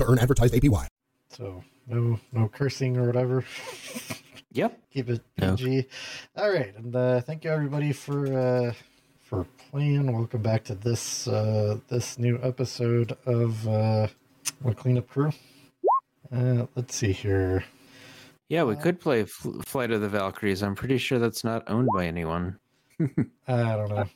to earn advertised APY. So no no cursing or whatever. Yep. Keep it No. PG. All right, and uh, thank you everybody for uh, for playing. Welcome back to this uh, this new episode of uh, the Cleanup Crew. Uh, let's see here. Yeah, we could play Fl- Flight of the Valkyries. I'm pretty sure that's not owned by anyone. I don't know.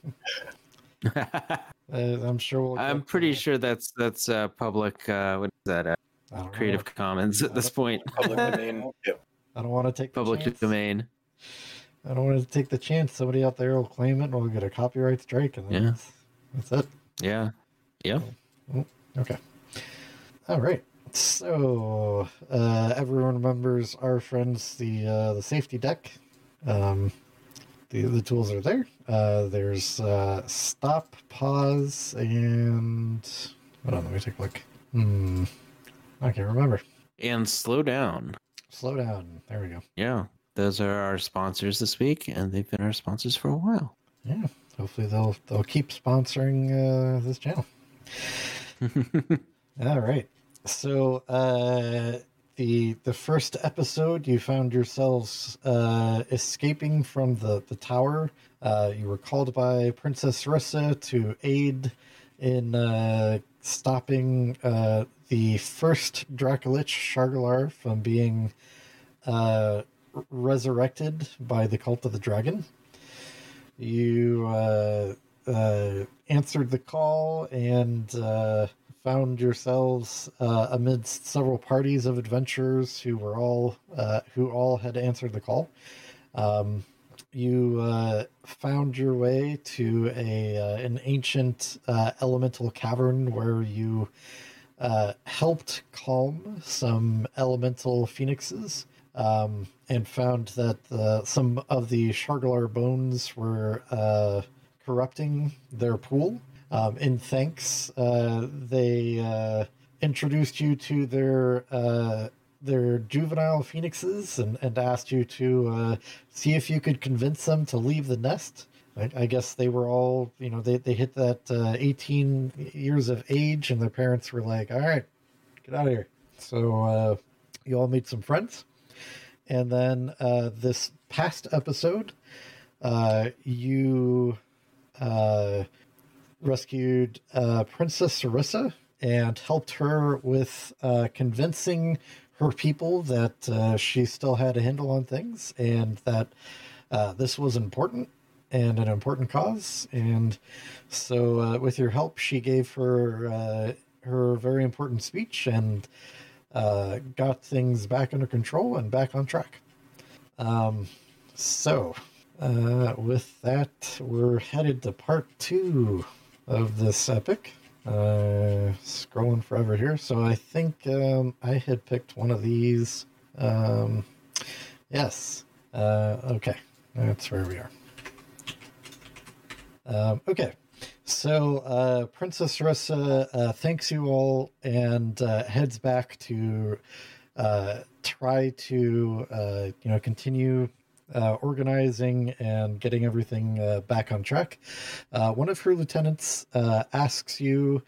Uh, I'm sure we'll. I'm pretty to- sure that's that's uh, public. Uh, what is that? Uh, I know. Creative Commons at this point. Public domain. Yep. I don't want to take the Public chance. domain. I don't want to take the chance. Somebody out there will claim it, and we'll get a copyright strike, and then Yeah. that's, that's it. Yeah. Yeah. Okay. All right. So uh, everyone remembers our friends the uh, the safety deck. Um, the the tools are there. Uh, there's uh, stop, pause, and hold on. Let me take a look. Hmm. I can't remember. And slow down. Slow down. There we go. Yeah. Those are our sponsors this week, and they've been our sponsors for a while. Yeah. Hopefully they'll they'll keep sponsoring uh, this channel. All right. So uh, the the first episode, you found yourselves uh, escaping from the the tower. Uh, you were called by Princess Rissa to aid in uh, stopping uh, the first Dracolich Shargalar from being uh, resurrected by the cult of the dragon. You uh, answered the call and found yourselves uh, amidst several parties of adventurers who were all uh, who all had answered the call. Um, you uh, found your way to a uh, an ancient uh, elemental cavern where you uh, helped calm some elemental phoenixes um, and found that some of the Shargalar bones were corrupting their pool. Um, in thanks, uh, they uh, introduced you to their uh, their juvenile phoenixes and, and asked you to uh, see if you could convince them to leave the nest. I, I guess they were all, you know, they, they hit that uh, 18 years of age, and their parents were like, all right, get out of here. So uh, you all made some friends. And then this past episode, you rescued uh, Princess Sarissa and helped her with uh, convincing her people that uh, she still had a handle on things and that uh, this was important and an important cause. And so, uh, with your help, she gave her uh, her very important speech and got things back under control and back on track. Um, so, uh, with that, we're headed to part two of this epic. Uh, scrolling forever here. So I think um, I had picked one of these. Um, yes. Uh, okay. That's where we are. Um, okay. So uh, Princess Rissa uh, thanks you all and uh, heads back to uh, try to uh, you know continue uh, organizing and getting everything uh, back on track. Uh, one of her lieutenants uh, asks you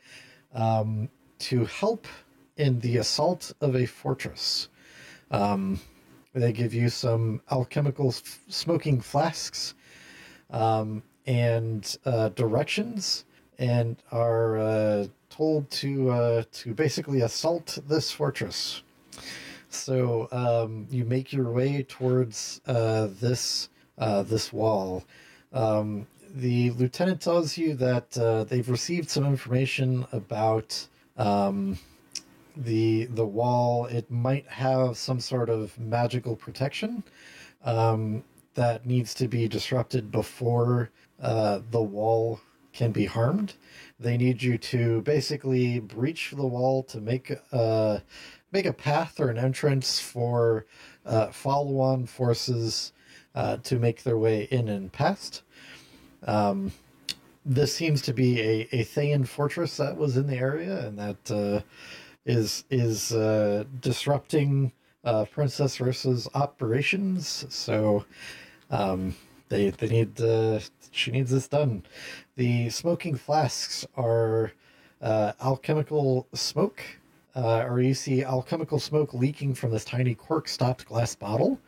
um, to help in the assault of a fortress. Um, they give you some alchemical f- smoking flasks um, and uh, directions, and are uh, told to to basically assault this fortress. So um, you make your way towards uh, this uh, this wall. Um, the lieutenant tells you that uh, they've received some information about um, the the wall. It might have some sort of magical protection um, that needs to be disrupted before uh, the wall can be harmed. They need you to basically breach the wall to make uh, make a path or an entrance for uh, follow-on forces uh, to make their way in and past. Um, this seems to be a, a Thayan fortress that was in the area and that uh, is is uh, disrupting uh, Princess Ursa's operations. So um, they they need uh, she needs this done. The smoking flasks are alchemical smoke, uh, or you see alchemical smoke leaking from this tiny cork-stopped glass bottle.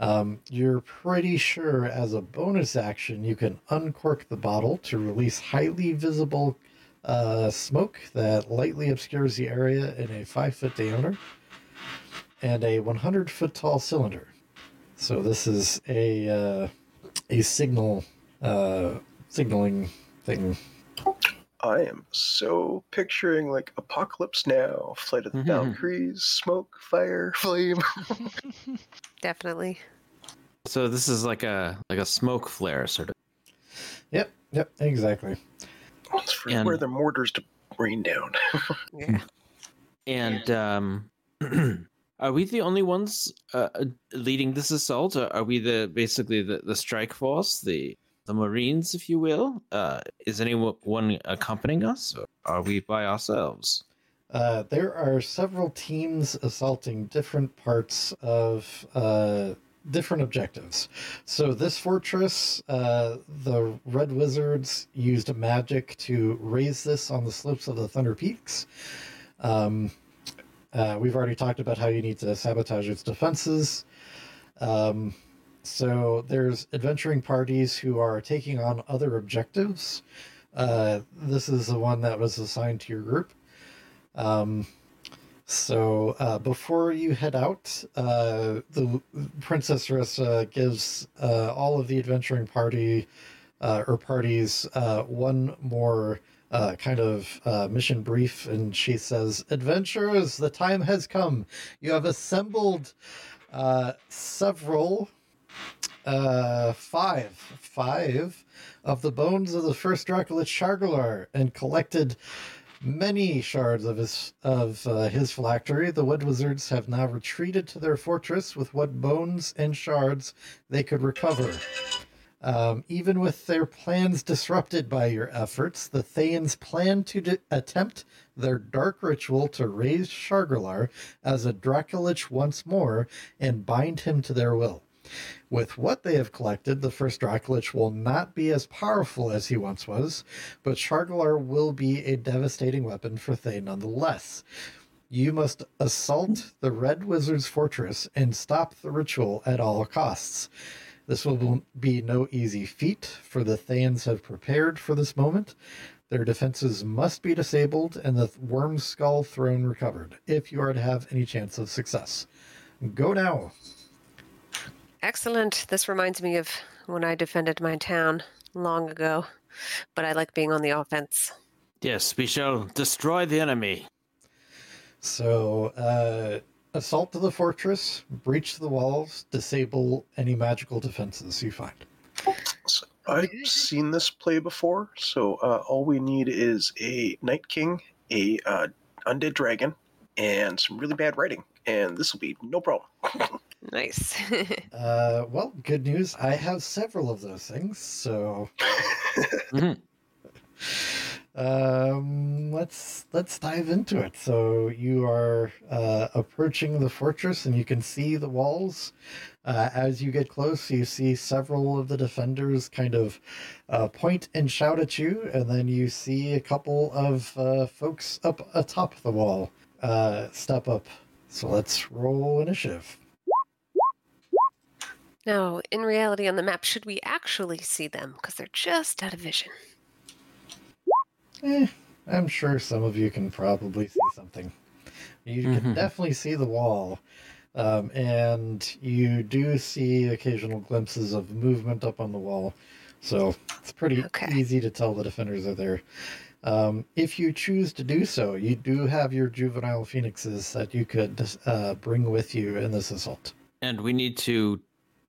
Um, you're pretty sure, as a bonus action, you can uncork the bottle to release highly visible uh, smoke that lightly obscures the area in a five foot diameter and a 100 foot tall cylinder. So this is a uh, a signal uh, signaling thing. I am so picturing like Apocalypse Now, Flight of the Mhm. Valkyries, smoke, fire, flame. Definitely. So this is like a like a smoke flare sort of. Yep, yep, exactly. It's for And- where the mortars to rain down. Yeah. And um, are we the only ones uh, uh, leading this assault? Or are we the basically the, the strike force, the the Marines, if you will? Uh, is anyone accompanying us, or are we by ourselves? Uh, there are several teams assaulting different parts of uh, different objectives. So, this fortress, uh, the Red Wizards used magic to raise this on the slopes of the Thunder Peaks. Um, uh, we've already talked about how you need to sabotage its defenses. Um, so, there's adventuring parties who are taking on other objectives. Uh, this is the one that was assigned to your group. Um, so uh, before you head out, uh, the Princess Rissa gives uh, all of the adventuring party uh, or parties uh, one more uh, kind of mission brief, and she says, "Adventurers, the time has come. You have assembled several, uh, five, five of the bones of the first Dracolich Shargalar, and collected." many shards of his of uh, his phylactery. The Wood Wizards have now retreated to their fortress with what bones and shards they could recover. Um, even with their plans disrupted by your efforts, the Thayans plan to d- attempt their dark ritual to raise Shargalar as a Dracolich once more and bind him to their will. With what they have collected, the first Dracolich will not be as powerful as he once was, but Shargalar will be a devastating weapon for Thay nonetheless. You must assault the Red Wizard's fortress and stop the ritual at all costs. This will be no easy feat, for the Thayans have prepared for this moment. Their defenses must be disabled and the Wyrmskull throne recovered, if you are to have any chance of success. Go now. Excellent. This reminds me of when I defended my town long ago, but I like being on the offense. Yes, we shall destroy the enemy. So, uh, assault to the fortress, breach the walls, disable any magical defenses you find. So I've seen this play before, so uh, all we need is a Night King, a uh, undead dragon, and some really bad writing, and this will be no problem. Nice. Uh, well, good news. I have several of those things, so Mhm. um, let's let's dive into it. So you are uh, approaching the fortress, and you can see the walls. Uh, as you get close, you see several of the defenders kind of uh, point and shout at you, and then you see a couple of uh, folks up atop the wall uh, step up. So let's roll initiative. Now, in reality, on the map, should we actually see them? Because they're just out of vision. Eh, I'm sure some of you can probably see something. You can Mhm. definitely see the wall. Um, and you do see occasional glimpses of movement up on the wall. So it's pretty Okay. easy to tell the defenders are there. Um, if you choose to do so, you do have your juvenile phoenixes that you could uh, bring with you in this assault. And we need to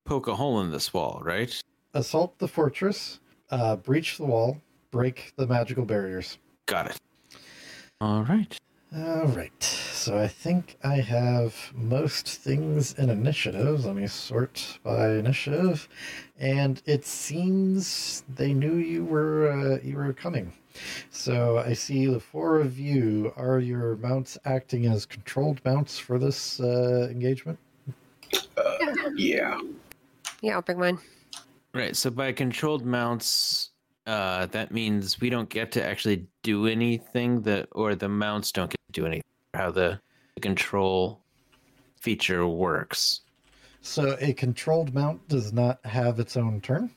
poke a hole in this wall, right? assault the fortress, uh, breach the wall, break the magical barriers. Got it. All right. All right. So I think I have most things in initiative. Let me sort by initiative, and it seems they knew you were uh, you were coming. So I see the four of you. Are your mounts acting as controlled mounts for this uh, engagement? Yeah. Yeah, I'll bring mine. Right. So by controlled mounts, uh, that means we don't get to actually do anything that, or the mounts don't get to do anything. How the control feature works. So a controlled mount does not have its own turn.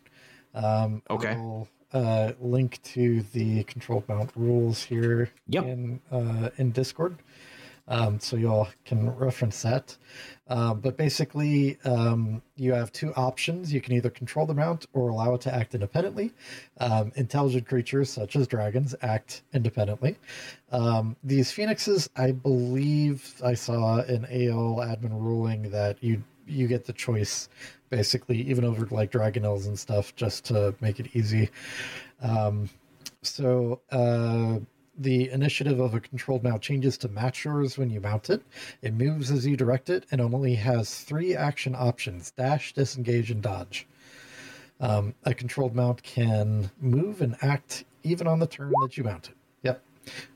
Um, Okay. I'll uh, link to the controlled mount rules here Yep. in uh, in Discord, um, so y'all can reference that. Um, but basically, um, you have two options. You can either control the mount or allow it to act independently. Um, intelligent creatures such as dragons act independently. Um, these phoenixes, I believe, I saw an AL admin ruling that you you get the choice, basically, even over like dragonnels and stuff, just to make it easy. Um, so uh, the initiative of a controlled mount changes to match yours when you mount it. It moves as you direct it and only has three action options: dash, disengage, and dodge. Um, a controlled mount can move and act even on the turn that you mount it. Yep.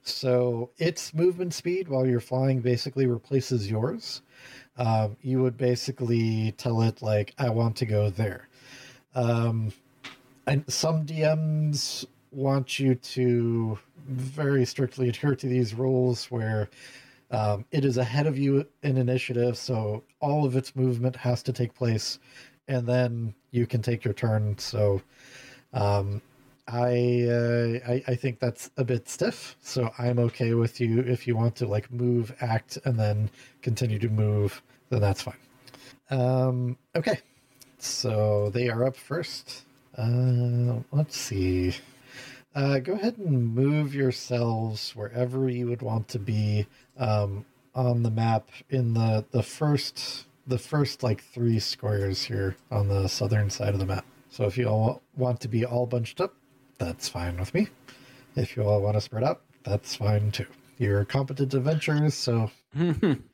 So its movement speed while you're flying basically replaces yours. Um, you would basically tell it like, "I want to go there." Um, and some DMs want you to very strictly adhere to these rules where um, it is ahead of you in initiative, so all of its movement has to take place, and then you can take your turn. So, um, I, uh, I I think that's a bit stiff. So I'm okay with you if you want to like move, act, and then continue to move. Then that's fine. Um, okay, so they are up first. Uh, let's see. Uh, go ahead and move yourselves wherever you would want to be um, on the map in the the first the first like three squares here on the southern side of the map. So if you all want to be all bunched up, that's fine with me. If you all want to spread out, that's fine too. You're competent adventurers, so I'm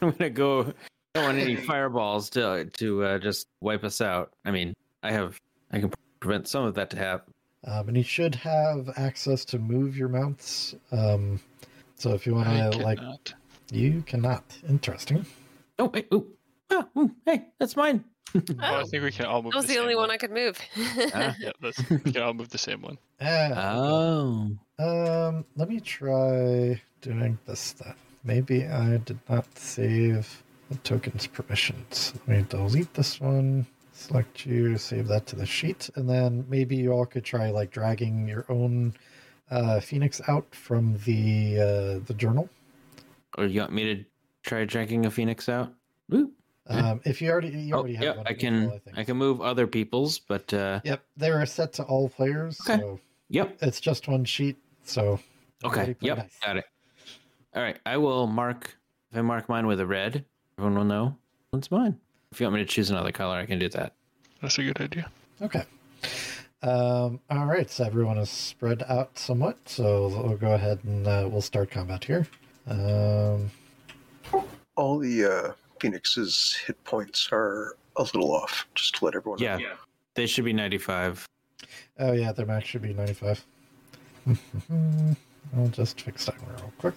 gonna go. I don't want any fireballs to to uh, just wipe us out. I mean, I have. I can prevent some of that to happen. Um, and you should have access to move your mounts. Um, so if you want to like, you cannot. Interesting. Oh wait! Ooh. Ah, ooh, hey, that's mine. Oh, I think we can all move. That was the same only one I could move. Ah. Yeah, that's, we can all move the same one. Ah, Oh. Um, let me try doing this then. Maybe I did not save the tokens permissions. Let me delete this one, select you, save that to the sheet, and then maybe you all could try like dragging your own uh, Phoenix out from the uh, the journal. Or you want me to try dragging a phoenix out? Ooh. Yeah. Um, if you already you Oh, already have yeah, one I available, can. think. I can move other people's, but uh, Yep, they are set to all players, Okay. so yep. it's just one sheet. So Okay. everybody Yep. nice. Got it. All right. I will mark. If I mark mine with a red, everyone will know it's mine. If you want me to choose another color, I can do that. That's a good idea. Okay. Um, all right, so everyone is spread out somewhat, so we'll go ahead and uh, we'll start combat here. Um, All the uh, Phoenix's hit points are a little off, just to let everyone Yeah. know. They should be 95. oh yeah, their max should be 95. I'll just fix that real quick.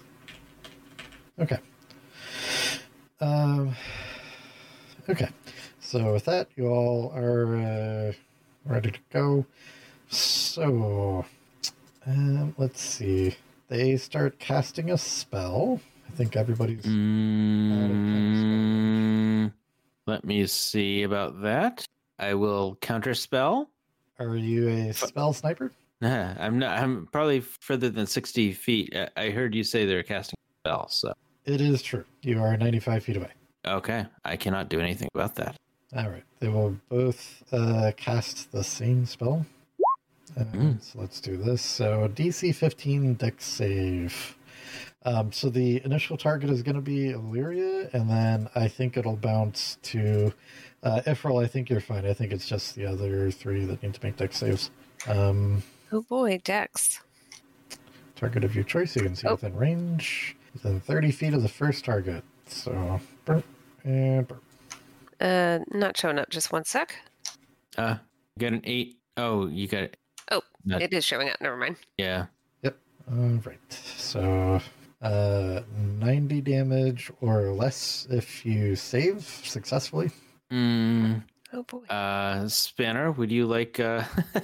Okay. Um, okay, so with that, you all are uh, ready to go. So, um, let's see. They start casting a spell. I think everybody's. Mm, let me see about that. I will counterspell. Are you a spell sniper? Nah, I'm not. I'm probably further than 60 feet. I- heard you say they're casting a spell, so It is true. You are 95 feet away. Okay. I cannot do anything about that. All right. They will both uh, cast the same spell. Uh, Mm. So let's do this. So DC 15 Dex save. Um, so the initial target is going to be Illyria, and then I think it'll bounce to uh, Ifril. I think you're fine. I think it's just the other three that need to make Dex saves. Um, Oh boy, Dex. Target of your choice you can see Oh. within range, within 30 feet of the first target. So, burp and burp. Uh, not showing up. Just one sec. Uh, got an eight. Oh, you got it. Oh, Not- it is showing up. Never mind. yeah. Yep. All right. So, uh, 90 damage or less if you save successfully. Mm, Oh boy. uh, Spanner, would you like uh, would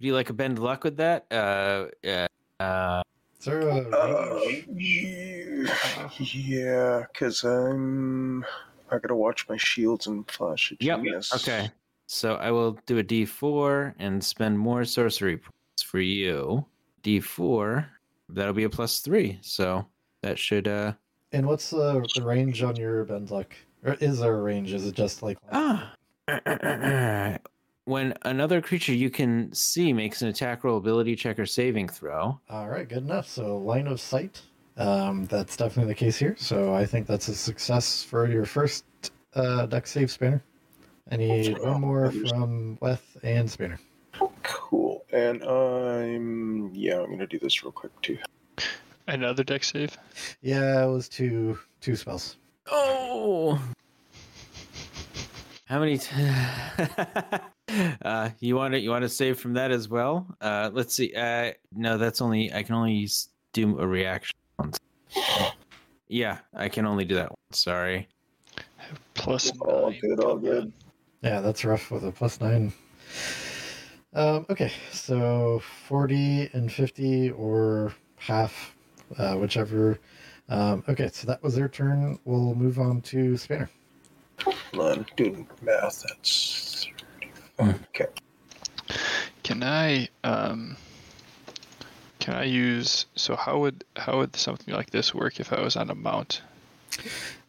you like a bend of luck with that? Uh, uh, uh Is there a Uh, range? yeah, because I'm. I gotta watch my shields and flash of Yep, genius. okay. So I will do a D4 and spend more sorcery points for you. D4, that'll be a plus three. So that should uh And what's the, the range on your bend luck? Or is there a range? Is it just like ah. when another creature you can see makes an attack roll ability check or saving throw. All right, good enough. So line of sight. Um, that's definitely the case here. So I think that's a success for your first uh, Dex save, Spanner. I need one more from Weth and Spanner. Cool. And I'm. Yeah, I'm gonna do this real quick too. Another Dex save. Yeah, it was two two spells. Oh. How many? T- uh, you want to you want to save from that as well? Uh, let's see. Uh, no, that's only I can only do a reaction once. Yeah, I can only do that once. Sorry. Plus All nine. good, all good. Yeah, that's rough with a plus nine. Um, okay, so 40 and 50 or half, uh, whichever. Um, okay, so that was their turn. We'll move on to Spanner. Hold on, doing math. That's 35. Okay. Can I um can I use so how would how would something like this work if I was on a mount?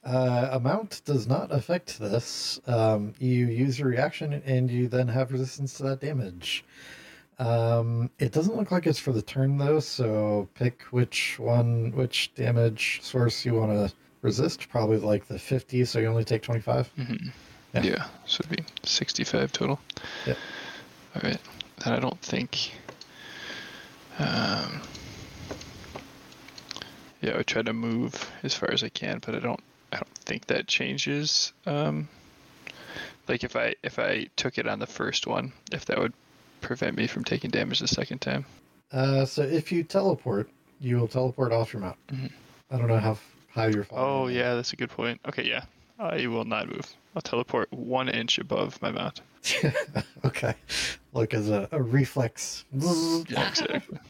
Uh, amount does not affect this. Um, you use your reaction and you then have resistance to that damage. Um, it doesn't look like it's for the turn though, so pick which one, which damage source you want to resist. Probably like the 50, so you only take 25. Mm-hmm. Yeah. Yeah. so it'd be sixty-five total. Yep. All right. Then I don't think. Um. Yeah, I would try to move as far as I can, but I don't. I don't think that changes. Um. Like if I if I took it on the first one, if that would prevent me from taking damage the second time. Uh, so if you teleport, you will teleport off your mount. Mhm. I don't know how high you're falling. Oh yeah, that's a good point. Okay, yeah, I will not move. I'll teleport one inch above my mount. okay. Look as a, a reflex. Yeah, exactly.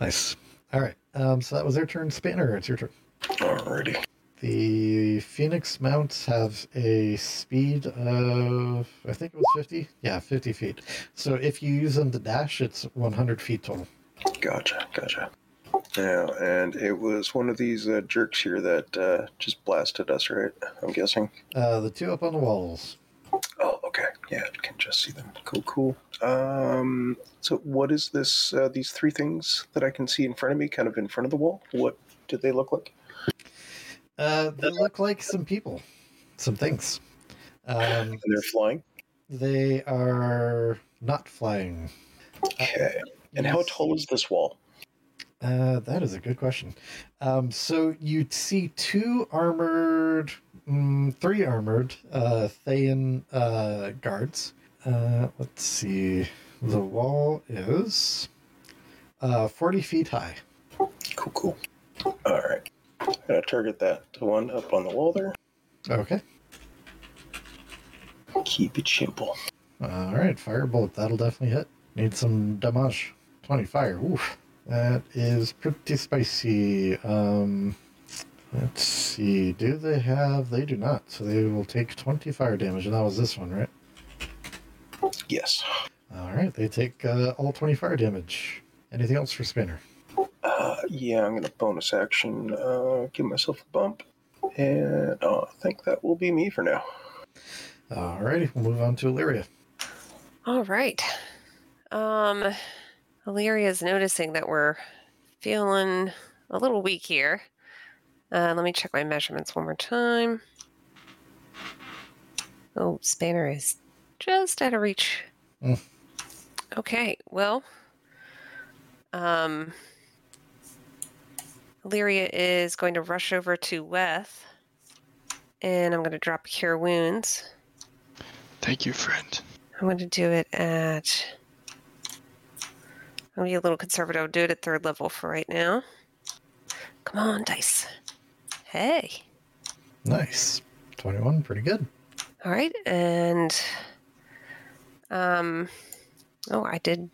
Nice. All right. Um, so that was their turn. Spanner, it's your turn. Alrighty. The Phoenix mounts have a speed of, I think it was 50? Yeah, 50 feet. So if you use them to dash, it's 100 feet total. Gotcha, gotcha. Now, and it was one of these uh, jerks here that uh, just blasted us, right? I'm guessing. Uh, the two up on the walls. Oh. Yeah, I can just see them. Cool, cool. Um, so what is this? Uh, these three things that I can see in front of me, kind of in front of the wall. What do they look like? Uh, they look like some people, some things. Um, And they're flying. they are not flying. Okay. And how tall is this wall? Uh, that is a good question. Um, so you'd see two armored, mm, three armored uh, Thayan uh, guards. Uh, let's see. The wall is uh, 40 feet high. Cool, cool. All right. I'm Gonna target that one up on the wall there. Okay. Keep it simple. All right. Firebolt. That'll definitely hit. Need some damage. 20 fire. Oof. That is pretty spicy. Um, let's see. Do they have? They do not. So they will take 20 fire damage. And that was this one, right? Yes. All right, they take uh, all 20 fire damage. Anything else for Spinner? Uh, yeah, I'm gonna bonus action. Uh, give myself a bump, and uh, I think that will be me for now. All righty, we'll move on to Illyria. All right. Um, Illyria's noticing that we're feeling a little weak here. Uh, let me check my measurements one more time. Oh, Spanner is just out of reach. Mm. Okay, well, Um, Illyria is going to rush over to Weth, and I'm going to drop Cure Wounds. Thank you, friend. I'm going to do it at. I'm going to be a little conservative. I'll do it at third level for right now. Come on, dice. Hey. Nice. 21, pretty good. All right, and um, oh, I did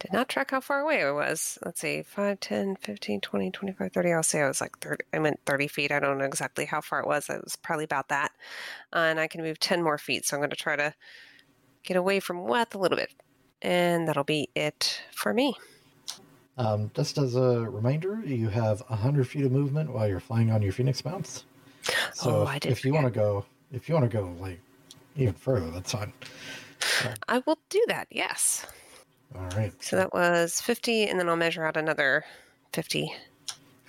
did not track how far away I was. Let's see, 5, 10, 15, 20, 25, 30. I'll say I was like 30. I meant 30 feet. I don't know exactly how far it was. It was probably about that. Uh, and I can move 10 more feet. So I'm going to try to get away from Weth a little bit. And that'll be it for me. Um, just as a reminder, you have 100 feet of movement while you're flying on your Phoenix mounts. So Oh, if, I did if you want to go, if you want to go like even further, that's fine. I will do that, yes. All right. So that was 50, and then I'll measure out another 50.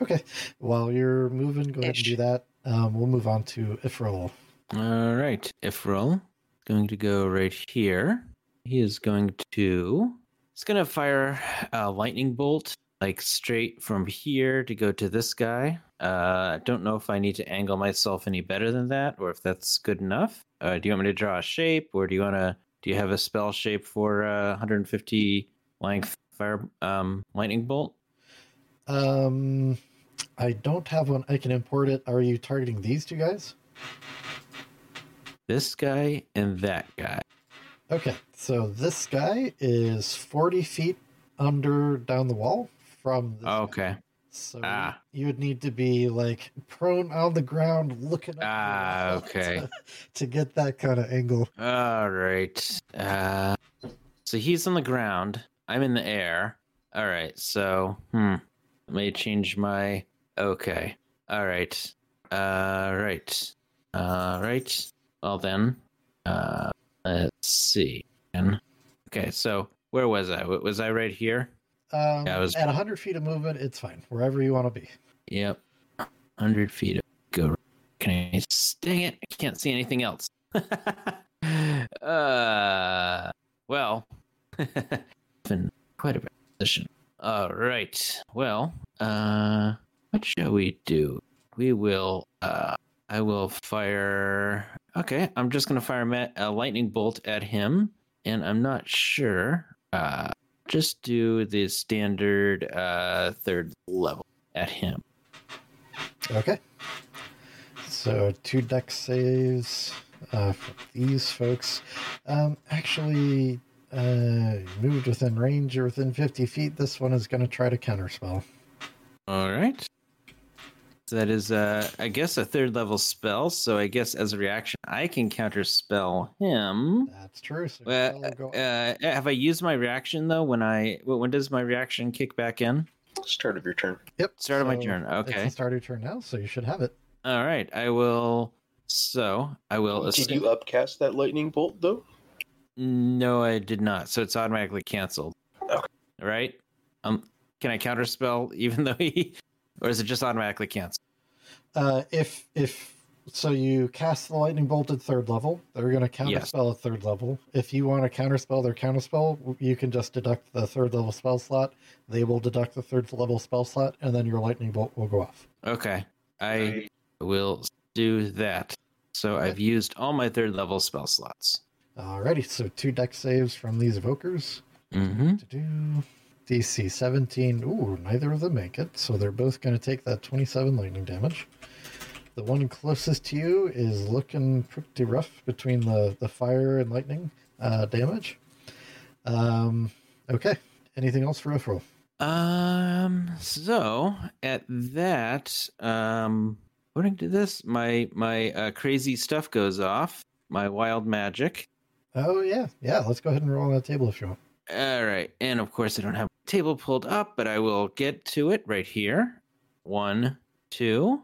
Okay. While you're moving, go ahead and do that. Um, we'll move on to Ifril. All right, Ifril going to go right here. He is going to. Going to fire a lightning bolt like straight from here to go to this guy. Uh, I don't know if I need to angle myself any better than that, or if that's good enough. Uh, do you want me to draw a shape, or do you want to? Do you have a spell shape for uh, 150 length fire um, lightning bolt? Um, I don't have one. I can import it. Are you targeting these two guys? This guy and that guy. Okay. So this guy is 40 feet under down the wall from this guy. Okay. So Ah. you would need to be like prone on the ground looking up Ah, okay. to, to get that kind of angle. All right. Uh, so he's on the ground. I'm in the air. All right. So, hmm. Let me change my. Okay. All right. Uh, right. Uh, right. Well then. Uh, let's see. Okay. So where was I? Was I right here? Um, Yeah, I was- At 100 feet of movement, it's fine. Wherever you want to be. Yep. Hundred feet. Of... Go. Can I? Dang it! I can't see anything else. uh. Well. been quite a bad position. All right. Well. Uh. What shall we do? We will. Uh. I will fire. Okay. I'm just gonna fire a lightning bolt at him, and I'm not sure. Uh. Just do the standard uh third level at him. Okay. So two Dex saves uh, for these folks. Um, actually, uh, moved within range or within 50 feet. This one is going to try to counterspell. All right. So that is, uh, I guess, a third level spell. So I guess as a reaction, I can counterspell him. That's true. So Uh, go uh, have I used my reaction though? When I when does my reaction kick back in? Start of your turn. yep. start of my so turn, It's okay. the start of your turn now, so you should have it. All right. I will. So I will. Did assume- you upcast that lightning bolt though? No, I did not. So it's automatically canceled. Okay. Right. Um. Can I counterspell even though he, or is it just automatically canceled? Uh, if if so, you cast the lightning bolt at third level. They're going to Yes. counterspell at third level. If you want to counterspell their counterspell, you can just deduct the third level spell slot. They will deduct the third level spell slot, and then your lightning bolt will go off. Okay. I will do that. So I've used all my third level spell slots. Alrighty, so two Dex saves from these evokers. Mm-hmm. DC 17. Ooh, neither of them make it, so they're both going to take that 27 lightning damage. The one closest to you is looking pretty rough between the, the fire and lightning uh, damage. Um, okay. Anything else for Ifril? Um. So at that, um, according to this, my my uh, crazy stuff goes off. My wild magic. Oh, yeah. Yeah, let's go ahead and roll on that table if you want. All right, and of course I don't have a table pulled up, but I will get to it right here. One, two.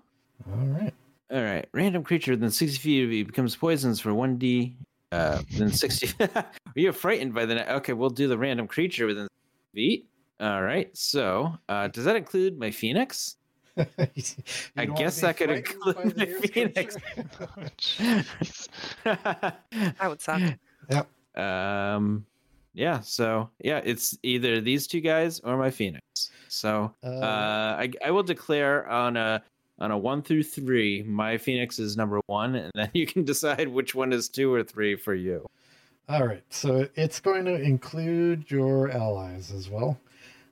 All right. All right. Random creature within 60 feet of you becomes poisons for 1d. Uh, within 60. Are you frightened by the. ne- Okay, we'll do the random creature within 60 feet. All right. So, uh, does that include my phoenix? I guess that could include the my nearest Phoenix. creature. Jeez. That would suck. Yep. um. Yeah. So yeah, it's either these two guys or my phoenix. So Uh, uh, I I will declare on a on a one through three, my phoenix is number one, and then you can decide which one is two or three for you. All right, so it's going to include your allies as well.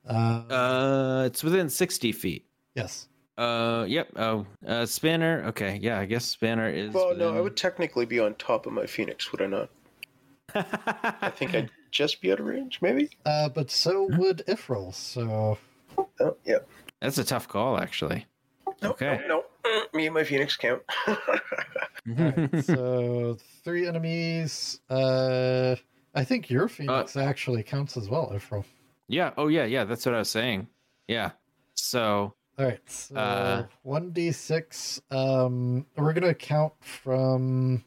Uh, Uh, it's within sixty feet. yes. Uh, yep. Oh, uh, Spanner. Okay, yeah. I guess Spanner is. Well, no, I would technically be on top of my Phoenix, would I not? I think I'd just be out of range, maybe? Uh, but so would Ifril. So Oh, yeah. That's a tough call, actually. No, Okay. No, no. Me and my Phoenix count. Alright, so three enemies. Uh, I think your Phoenix actually counts as well, Ifril. yeah. Oh, yeah. Yeah. That's what I was saying. Yeah. So. All right, so Uh, one d six. Um, we're gonna count from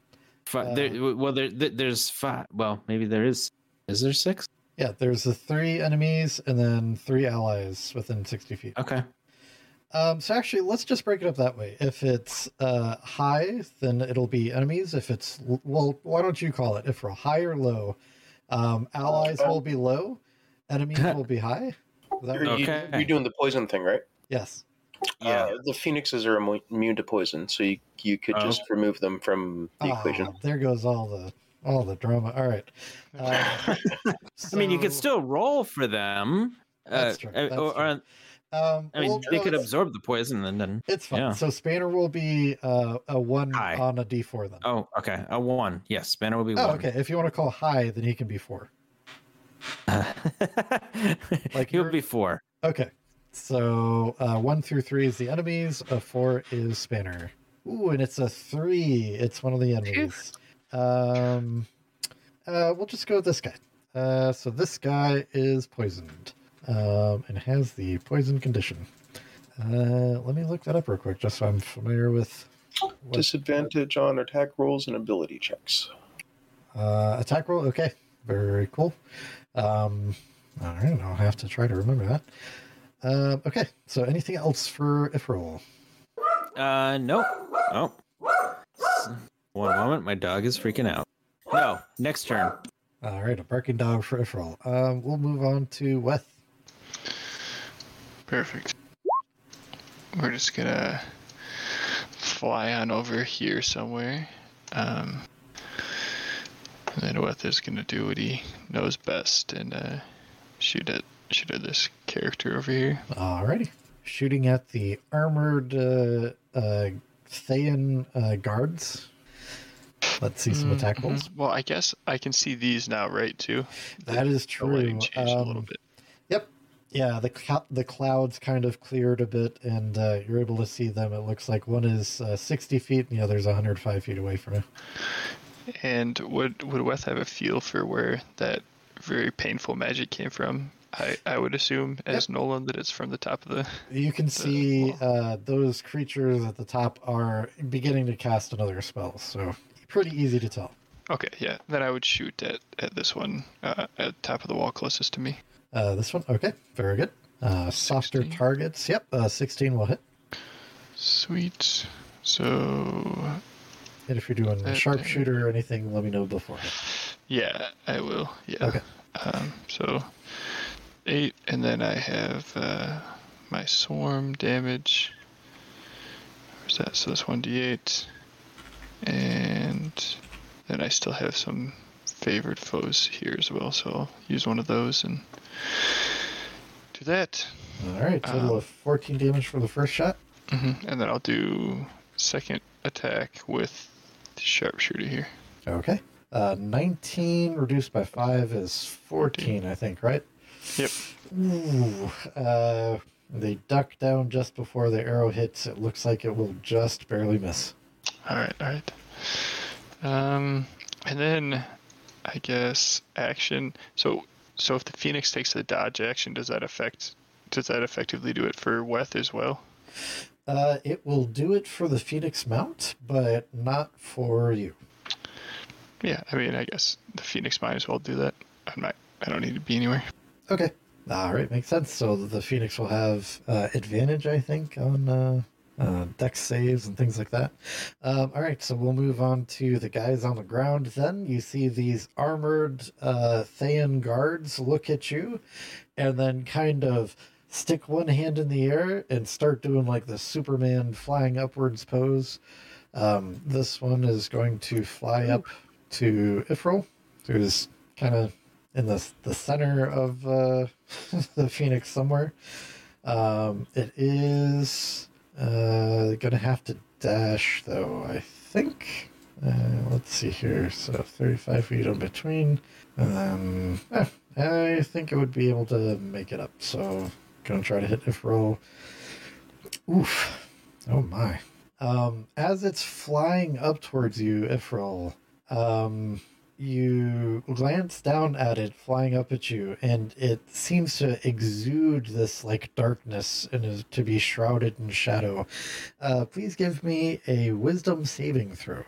Fi- Uh, there, well, there, there, there's five. Well, maybe there is. Is there six? yeah. There's the three enemies and then three allies within sixty feet. Okay. Um, so actually, let's just break it up that way. If it's uh high, then it'll be enemies. If it's well, why don't you call it? If we're high or low, um, allies will be low, enemies will be high. That You're, right? you, Okay. you're doing the poison thing, right? Yes. Yeah. Uh, the Phoenixes are immune to poison, so you, you could Oh. just remove them from the Ah, equation. there goes all the all the drama. All right. Uh, I mean, you could still roll for them. That's uh, true, uh, that's or, or- Um, I mean, well, they no, could absorb the poison and then. It's fine. yeah. So Spanner will be uh, a one High. on a D four then. Oh, okay. A one. Yes, Spanner will be Oh, one. okay. If you want to call high, then he can be four. like Like he'll you're- be four. Okay. So uh, one through three is the enemies. A four is Spanner. Ooh, and it's a three. It's one of the enemies. Um, uh, we'll just go with this guy. Uh, so this guy is poisoned, um, and has the poison condition. Uh, let me look that up real quick, just so I'm familiar with what, Disadvantage on attack rolls and ability checks. uh, attack roll. Okay, very cool. Um, all right, I'll have to try to remember that. Uh, okay, so anything else for if roll? Uh, no. Oh. One moment. My dog is freaking out. No. Next turn. All right, a barking dog for Ifrol. Um, we'll move on to Weth. Perfect. We're just gonna fly on over here somewhere. Um, and then Weth is gonna do what he knows best and uh, shoot at shoot at this character over here. Alrighty. Shooting at the armored uh, uh, Thayan uh, guards. Let's see some attack rolls. Well, I guess I can see these now, right? Too. That is The lighting true. changed a little Um, bit. Yep. Yeah, the cl- the clouds kind of cleared a bit, and uh, you're able to see them. It looks like one is uh, 60 feet, and the other's 105 feet away from you. And would would Weth have a feel for where that very painful magic came from? I, I would assume as Nolan that it's from the top of the You can see uh, those creatures at the top are beginning to cast another spell, so pretty easy to tell. Okay, yeah. Then I would shoot at, at this one uh, at top of the wall closest to me. Uh, this one, okay, very good. Uh, softer 16. targets, yep, uh, 16 will hit. Sweet. So And if you're doing Uh, sharpshooter or anything, let me know beforehand. yeah, I will. Yeah. Okay. Um, so eight, and then I have uh, my swarm damage. Where's that? So that's one d8, and then I still have some favored foes here as well. So I'll use one of those and do that. All right, total Um, of 14 damage for the first shot. hmm And then I'll do second attack with the sharpshooter here. Okay. Uh, 19 reduced by 5 is 14, I think, right? Yep. Ooh, uh, they duck down just before the arrow hits. It looks like it will just barely miss. All right, all right. Um, and then I guess action. So, so if the phoenix takes the dodge action, does that affect? Does that effectively do it for Weth as well? Uh, it will do it for the Phoenix Mount, but not for you. Yeah, I mean, I guess the phoenix might as well do that. I'm not. I don't need to be anywhere. Okay. All right, makes sense. So the Phoenix will have uh, advantage, I think, on uh, uh, dex saves and things like that. Um, all right, so we'll move on to the guys on the ground. Then you see these armored uh, Thayan guards look at you, and then kind of stick one hand in the air and start doing like the Superman flying upwards pose. Um, this one is going to fly up to Ifril, who's kind of in the the center of uh, the Phoenix somewhere. Um, it is uh, gonna have to dash though. I think. Uh, let's see here. So 35 feet in between. Um, eh, I think it would be able to make it up. So gonna try to hit Ifril. Oof. Oh my. Um, as it's flying up towards you, Ifril, um, you glance down at it flying up at you, and it seems to exude this like darkness and is to be shrouded in shadow. Uh, please give me a wisdom saving throw.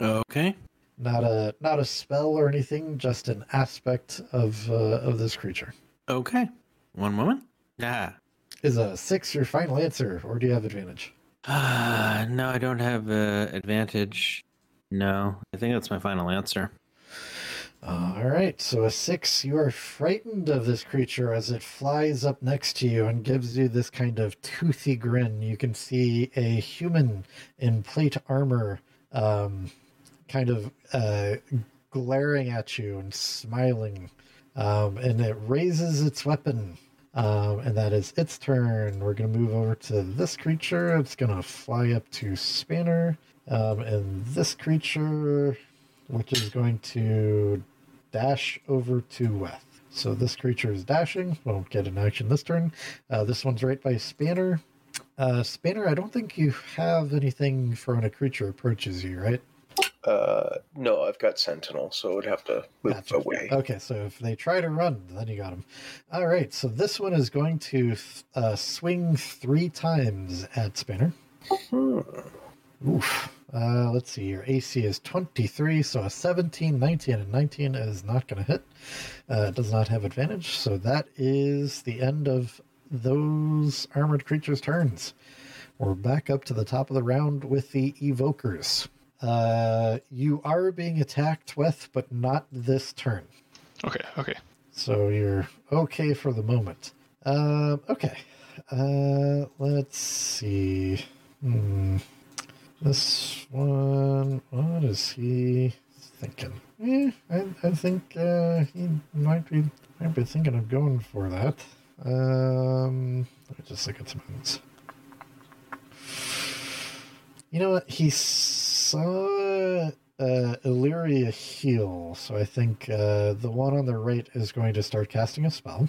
Okay. Not a not a spell or anything, just an aspect of uh, of this creature. Okay. One moment. Ah. Is a six your final answer, or do you have advantage? Ah, no, I don't have uh, advantage. No, I think that's my final answer. All right, so a six, you are frightened of this creature as it flies up next to you and gives you this kind of toothy grin. You can see a human in plate armor, um, kind of uh, glaring at you and smiling. Um, and it raises its weapon. Um, and that is its turn. We're going to move over to this creature. It's going to fly up to Spanner. Um, and this creature, which is going to dash over to Weth. So this creature is dashing. Won't get an action this turn. Uh, this one's right by Spanner. Uh, Spanner, I don't think you have anything for when a creature approaches you, right? Uh, no, I've got Sentinel, so I would have to move Gotcha. away. Okay, so if they try to run, then you got them. All right, so this one is going to uh, swing three times at Spanner. Hmm. Oof. Uh, let's see, your AC is 23, so a 17, 19, and 19 is not going to hit. Uh, it does not have advantage, so that is the end of those armored creatures' turns. We're back up to the top of the round with the evokers. Uh, you are being attacked with, but not this turn. Okay, okay. So you're okay for the moment. Um, okay. Uh, let's see. Hmm. This one, what is he thinking? Eh, I, I think uh, he might be might be thinking of going for that. Um, let me just look at some. You know what? He saw uh, Illyria heal, so I think uh, the one on the right is going to start casting a spell.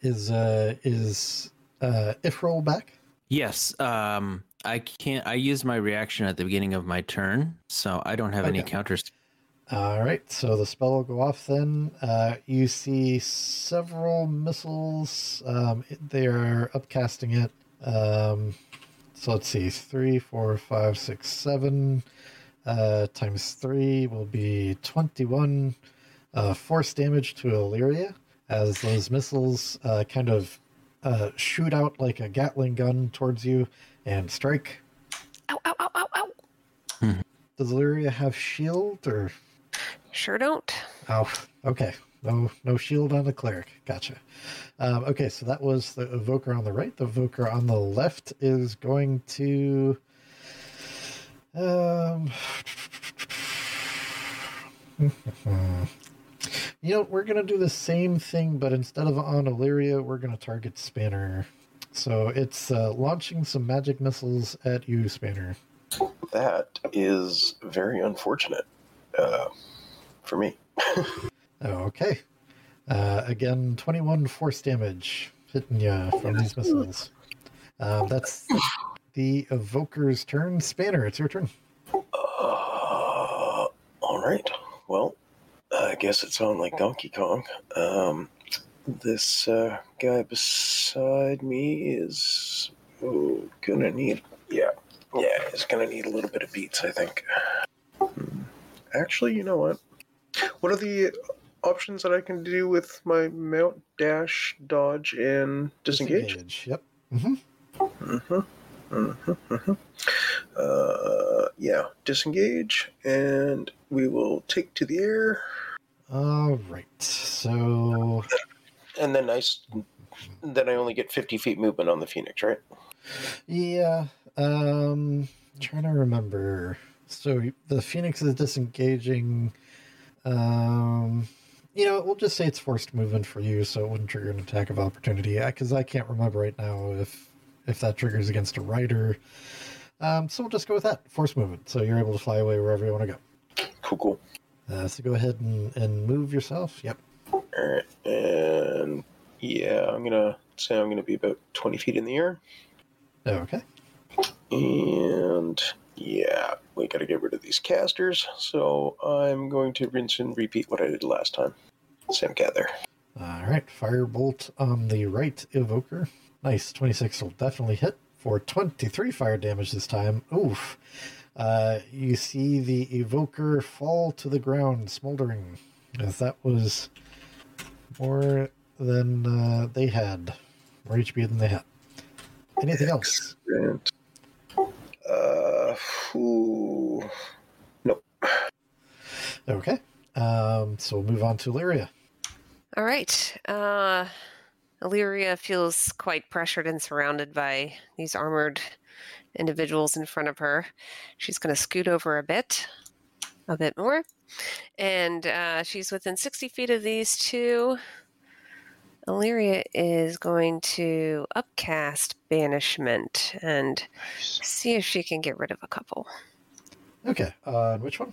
Is uh, is uh, Ifril back? Yes. Um, I can't. I used my reaction at the beginning of my turn, so I don't have any counters. All right, so the spell will go off then. Uh, you see several missiles. Um, they are upcasting it. Um, so let's see, three, four, five, six, seven uh, times three will be 21 uh, force damage to Illyria as those missiles uh, kind of uh, shoot out like a Gatling gun towards you and strike. Ow, ow, ow, ow, ow. Does Illyria have shield or Sure don't. Oh, okay. No, no shield on the cleric. Gotcha. Um, okay, so that was the evoker on the right. The evoker on the left is going to. Um, you know, we're gonna do the same thing, but instead of on Illyria, we're gonna target Spanner. So it's uh, launching some magic missiles at you, Spanner. That is very unfortunate uh, for me. Okay. Uh, again, 21 force damage hitting you from these missiles. Um, that's the evoker's turn. Spanner, it's your turn. Uh, all right. Well, I guess it's on like Donkey Kong. Um, this uh, guy beside me is oh, gonna need. Yeah, yeah, he's gonna need a little bit of beats, I think. Hmm. Actually, you know what? What are the options that I can do with my mount, dash, dodge, and disengage? Yep. hmm hmm Mhm, mhm. Uh, yeah, disengage, and we will take to the air, All right. So and then I, then I only get fifty feet movement on the phoenix, right? yeah, um, trying to remember. So the phoenix is disengaging. Um, you know, we'll just say it's forced movement for you, so it wouldn't trigger an attack of opportunity. Because I can't remember right now if if that triggers against a rider. Um, so we'll just go with that forced movement. So you're able to fly away wherever you want to go. Cool, cool. Uh, so go ahead and, and move yourself. Yep. And yeah, I'm gonna say I'm gonna be about twenty feet in the air, Okay. and yeah, we gotta get rid of these casters. So I'm going to rinse and repeat what I did last time. Same cat there. All right, firebolt on the right evoker. Nice, 26 will definitely hit for 23 fire damage this time. Oof. Uh, you see the evoker fall to the ground, smoldering, as that was more than uh, they had, more HP than they had. Anything else? And uh, whew. nope. Okay. Um, so we'll move on to Illyria. All right. Uh, Illyria feels quite pressured and surrounded by these armored individuals in front of her. She's going to scoot over a bit, a bit more, and uh, she's within 60 feet of these two. Illyria is going to upcast banishment and see if she can get rid of a couple. Okay. Uh, which one?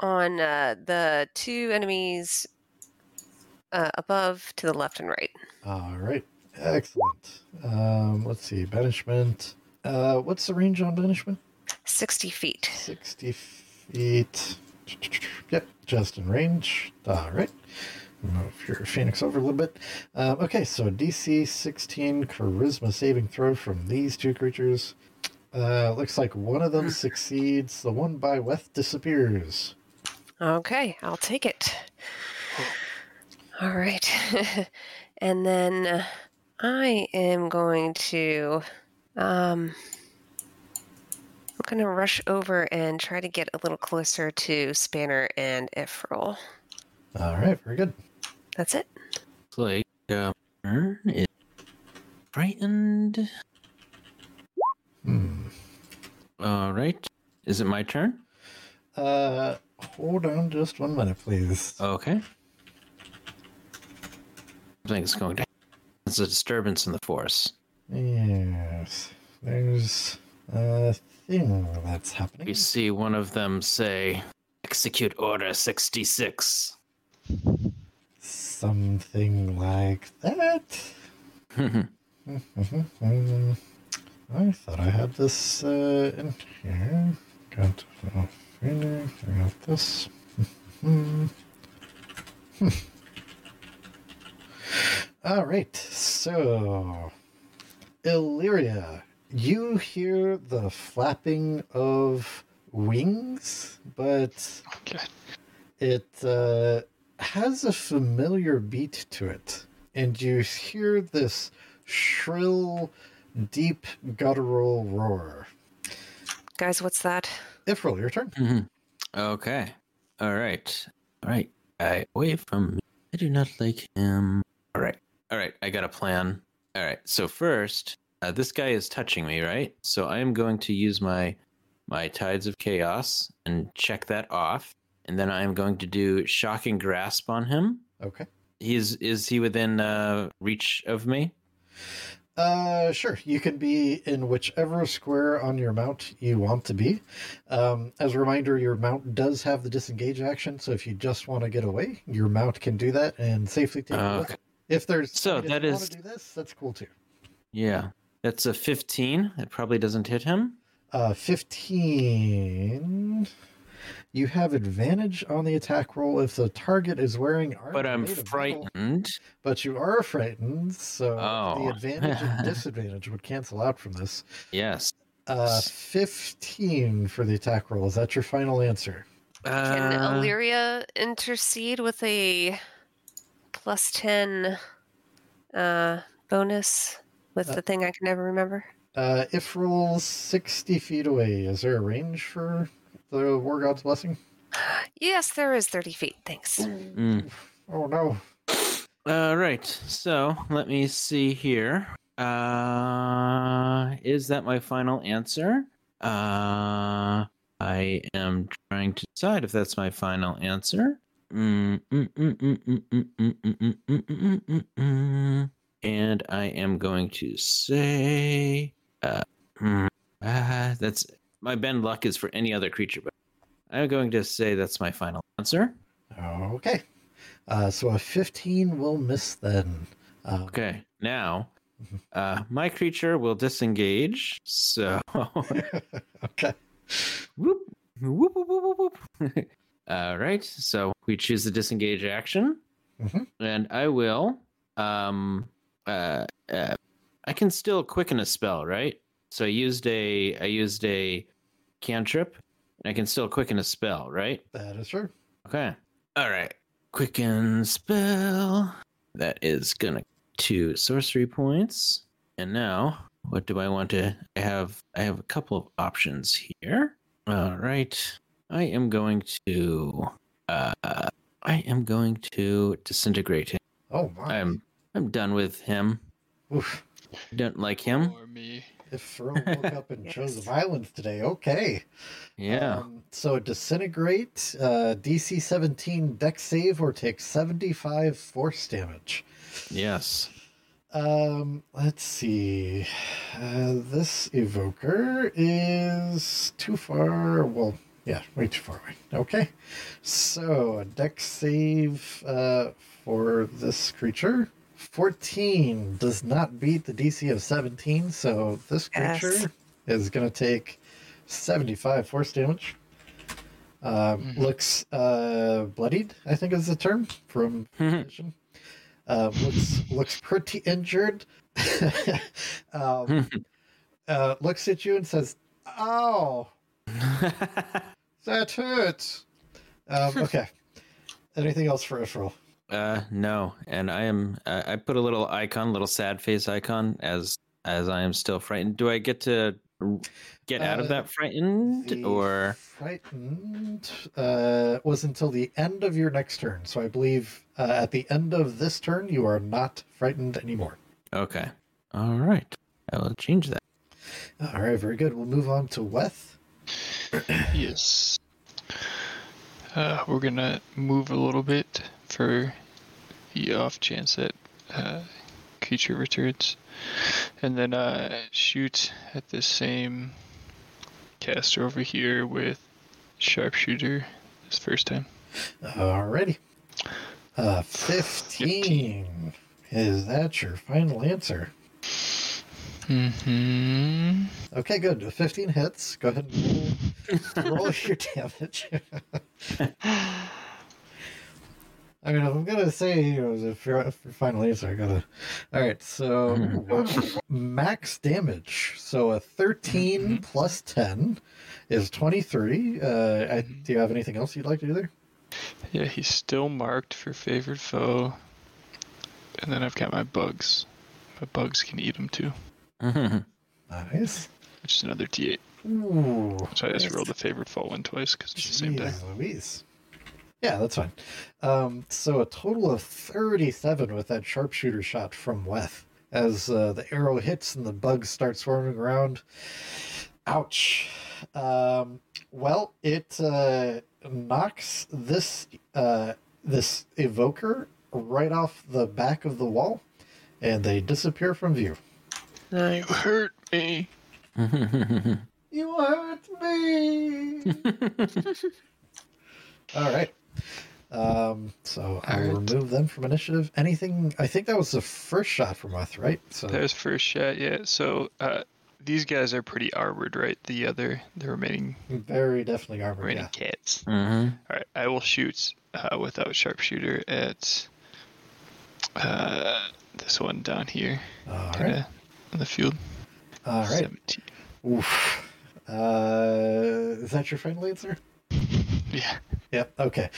On uh, the two enemies uh, above to the left and right. All right. Excellent. Um, let's see. Banishment. Uh, what's the range on banishment? 60 feet. 60 feet. Yep, just in range. All right. Move your phoenix over a little bit. Um, okay, so DC 16 charisma saving throw from these two creatures. Uh, looks like one of them succeeds. The one by Weth disappears. Okay, I'll take it. All right. and then uh, I am going to um I'm going to rush over and try to get a little closer to Spanner and Ephraim. All right, very good. That's it. Looks like uh, Ern is frightened. Hmm. All right. Is it my turn? Uh, hold on just one minute, please. Okay. Something's going to. There's a disturbance in the force. Yes, there's a thing that's happening. We see one of them say, "Execute Order 66." Something like that. I thought I had this uh, in here. Got Phoenix, I got this. All right, so Illyria, you hear the flapping of wings, but Okay. it uh, has a familiar beat to it, and you hear this shrill, deep, guttural roar. Guys, what's that? Ifril, your turn. Mhm. Okay. All right. All right. I away from me. I do not like him. All right. All right. I got a plan. All right. So first, uh, this guy is touching me, right? So I am going to use my my tides of chaos and check that off, and then I am going to do shocking grasp on him. Okay. He's is he within uh, reach of me? Uh, sure. You can be in whichever square on your mount you want to be. Um, as a reminder, your mount does have the disengage action, so if you just want to get away, your mount can do that and safely take Okay. If there's So that is- want to do this, that's cool too. Yeah. That's a 15. It probably doesn't hit him. Uh, fifteen. You have advantage on the attack roll if the target is wearing armor. But I'm made of metal. frightened. But you are frightened, so Oh. the advantage and disadvantage would cancel out from this. Yes. Uh, 15 for the attack roll. Is that your final answer? Can Uh, Illyria intercede with a plus 10 uh, bonus with Uh, the thing I can never remember? Uh, if rolls 60 feet away, is there a range for the War God's Blessing? Yes, there is 30 feet. Thanks. Mm. Oh no. All right. So let me see here. Uh, is that my final answer? Uh, I am trying to decide if that's my final answer. Mm, mm, mm, and I am going to say uh, uh that's my bend luck is for any other creature, but I'm going to say that's my final answer. Okay. Uh, so a 15 will miss then. Um, okay. Now, mm-hmm. uh, my creature will disengage. So. okay. Whoop, whoop, whoop, whoop, whoop. All right. So we choose the disengage action. Mm-hmm. And I will um, uh, uh, I can still quicken a spell, right? So I used a I used a cantrip, and I can still quicken a spell, right? That is true. Okay. All right. Quicken spell. That is gonna two sorcery points. And now, what do I want to? I have I have a couple of options here. All right. I am going to. Uh, I am going to disintegrate him. Oh my. I'm I'm done with him. Oof. Don't like him. Or me. If Throne woke up and chose Yes. violence today, okay. Yeah. Um, so disintegrate, uh, DC 17 Dex save or take 75 force damage. yes. Um, let's see. Uh, this evoker is too far. Well, yeah, way too far away. Okay. So a Dex save uh, for this creature. 14 does not beat the DC of 17, so this creature Yes. is going to take 75 force damage. Um, Looks uh, bloodied, I think is the term from physician. Um, looks looks pretty injured. um, uh, looks at you and says, "Ow, that hurts." Um, okay. Anything else for Ifril? Uh, no, and I am. Uh, I put a little icon, little sad face icon, as as I am still frightened. Do I get to get out of Uh, that frightened, or frightened uh, was until the end of your next turn. So I believe uh, at the end of this turn, you are not frightened anymore. okay? All right, I will change that. All right, very good. We'll move on to Weth. Yes. Uh, we're gonna move a little bit for the off chance that uh, creature returns, and then uh, shoot at the same caster over here with sharpshooter this first time. Alrighty. Uh, 15. Is that your final answer? Hmm. Okay, good. 15 hits. Go ahead and roll, roll your damage. I mean, if I'm gonna say you know, if your if your final answer, I gotta. All right, so max damage. So a 13 plus 10 is 23. Uh, I, do you have anything else you'd like to do there? Yeah, he's still marked for favorite foe, and then I've got my bugs. My bugs can eat him too, Nice. which is another D8. Ooh. So I just rolled the favorite foe one twice because it's the same deck. Jeez Louise. Yeah, that's fine. Um, so a total of 37 with that sharpshooter shot from Weth. As uh, the arrow hits and the bugs start swarming around. Ouch. Um, well, it uh, knocks this uh, this evoker right off the back of the wall, and they disappear from view. You hurt me. You hurt me. All right. Um, so I'll All right. remove them from initiative. Anything? I think that was the first shot from us, right? So That was first shot, yeah. So uh, these guys are pretty armored, right? The other, the remaining very definitely armored. remaining Yeah. cats. hmm All right, I will shoot uh, without sharpshooter at uh, this one down here, All kind of right. in the field. All right. 17. Oof. Uh, is that your final answer? Yeah. Yep. Okay.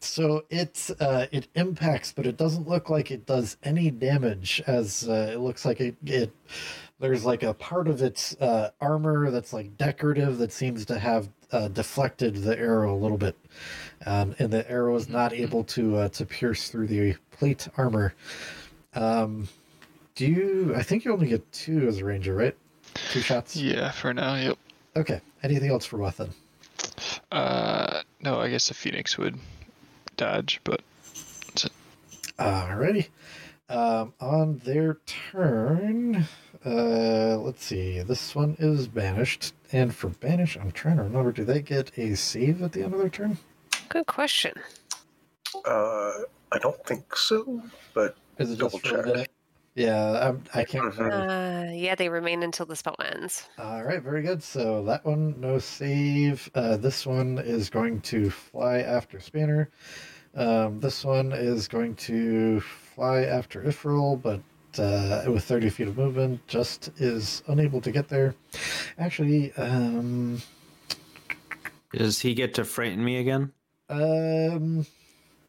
So it uh, it impacts, but it doesn't look like it does any damage. As uh, it looks like it it there's like a part of its uh, armor that's like decorative that seems to have uh, deflected the arrow a little bit, um, and the arrow is not able to uh, to pierce through the plate armor. Um, do you? I think you only get two as a ranger, right? Two shots. Yeah, for now, yep. Okay. Anything else for Wethan? Uh, no, I guess the Phoenix would dodge, but that's it. Alrighty. Um, on their turn, uh, let's see. This one is banished, and for banish, I'm trying to remember. Do they get a save at the end of their turn? Good question. Uh, I don't think so, but Is it Double just for a check. Minute? Yeah, I'm, I can't Mhm. remember. Uh, yeah, they remain until the spell ends. All right, very good. So that one, no save. Uh, this one is going to fly after Spanner. Um, this one is going to fly after Ifril, but uh, with 30 feet of movement, just is unable to get there. Actually, um, Does he get to frighten me again? um,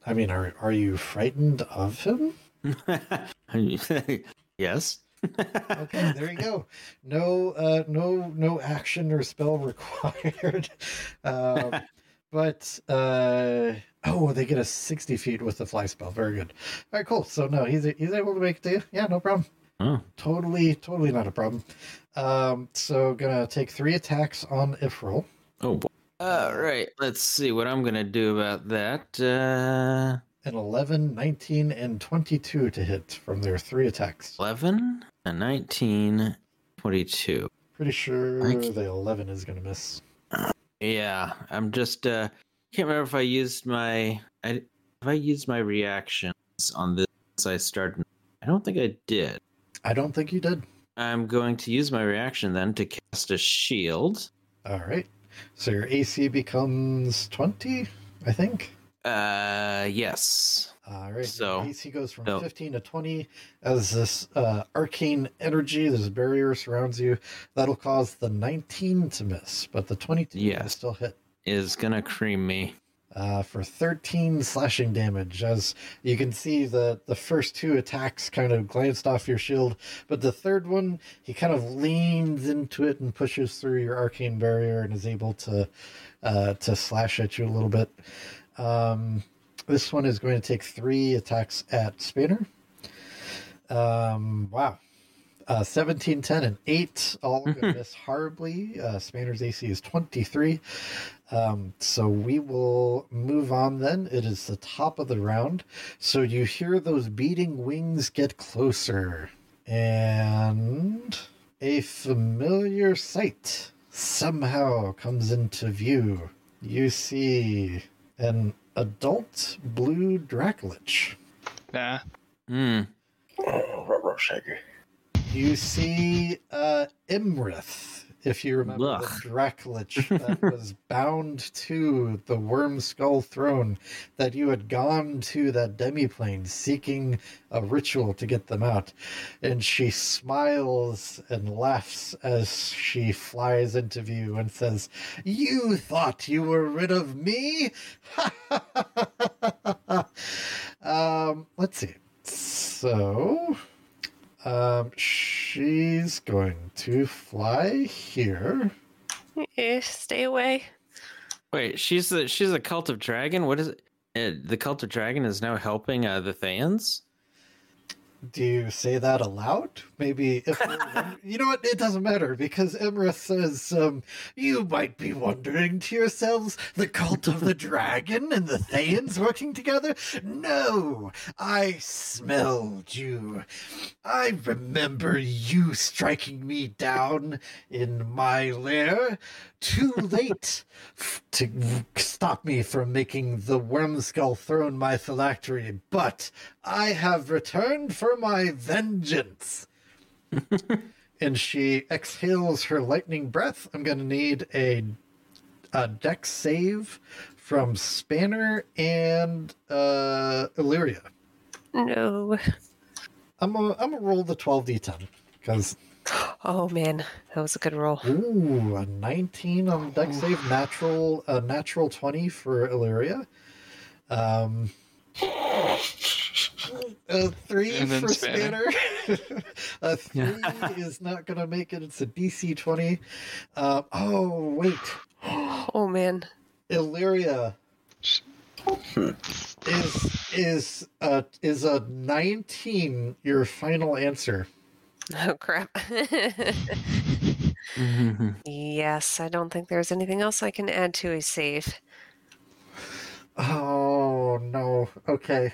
I mean, are are you frightened of him? yes. Okay, there you go. No, uh, no, no action or spell required. um, but uh, oh, they get a sixty feet with the fly spell. Very good. All right, cool. So no, he's he's able to make it to you. Yeah, no problem. Oh. Totally, totally not a problem. Um, so gonna take three attacks on Ifril. Oh boy. All right. Let's see what I'm gonna do about that. Uh, An 11, 19, and 22 to hit from their three attacks. 11, a 19, 22. Pretty sure the 11 is going to miss. Yeah, I'm just uh can't remember if I used my I if I used my reactions on this I started. I don't think I did. I don't think you did. I'm going to use my reaction then to cast a shield. All right. So your AC becomes 20, I think. Uh yes. All right. So- AC goes from so- 15 to 20 as this uh, arcane energy, this barrier surrounds you. That'll cause the 19 to miss, but the 22 will Yes. still hit. Is gonna cream me. uh, for 13 slashing damage. As you can see, the, the first two attacks kind of glanced off your shield, but the third one, he kind of leans into it and pushes through your arcane barrier and is able to uh, to slash at you a little bit. Um, this one is going to take three attacks at Spanner. Um, wow. Uh, 17, 10, and 8 all going to miss horribly. Uh, Spanner's AC is 23. Um, so we will move on then. It is the top of the round. So you hear those beating wings get closer. And a familiar sight somehow comes into view. You see an adult blue Dracolich. Nah. Hmm. Oh, ruh-roh, Shaggy. You see uh, Imrith, if you remember Ugh. the Dracolich that was bound to the Wyrmskull throne, that you had gone to that demiplane seeking a ritual to get them out. And she smiles and laughs as she flies into view and says, You thought you were rid of me? um, let's see. So, um, she's going to fly here. Eh, stay away. Wait, she's the she's a cult of dragon. What is it? Uh, the cult of dragon is now helping uh, the Thayans. Do you say that aloud? Maybe if you know what, it doesn't matter because Imrith says, um, "You might be wondering to yourselves, the cult of the dragon and the Thayans working together. No, I smelled you. I remember you striking me down in my lair. Too late to stop me from making the Wyrmskull throne my phylactery, but I have returned for my vengeance. and she exhales her lightning breath. I'm going to need a, a Dex save from Spanner and uh, Illyria. No. I'm I'm gonna roll the 12d10 because Oh man, that was a good roll. ooh a 19 on Dex save natural a natural 20 for Illyria. Um, A three And for Spanner. Spanner. a three is not going to make it. It's a DC 20. Uh, oh, wait. Oh man. Illyria is is uh is a 19 your final answer Oh crap. yes, I don't think there's anything else I can add to a save. oh no okay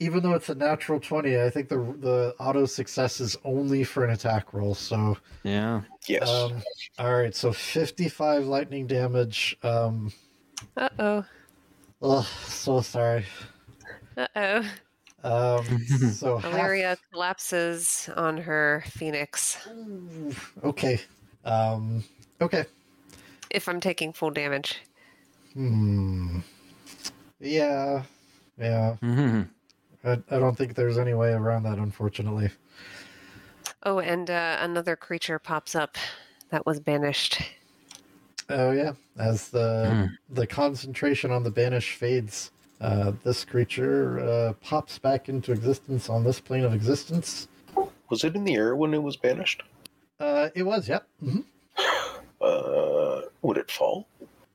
even though it's a natural 20 i think the the auto success is only for an attack roll so yeah. Yes. um all right so 55 lightning damage um Uh oh. oh so sorry Uh oh. um so half- collapses on her phoenix. okay um okay If I'm taking full damage. Hmm. Yeah. Yeah. Mhm. I, I don't think there's any way around that, unfortunately. Oh, and uh, another creature pops up that was banished. Oh yeah. As the the concentration on the banish fades, uh, this creature uh, pops back into existence on this plane of existence. was it in the air when it was banished? Uh, it was, yep. hmm Uh, would it fall?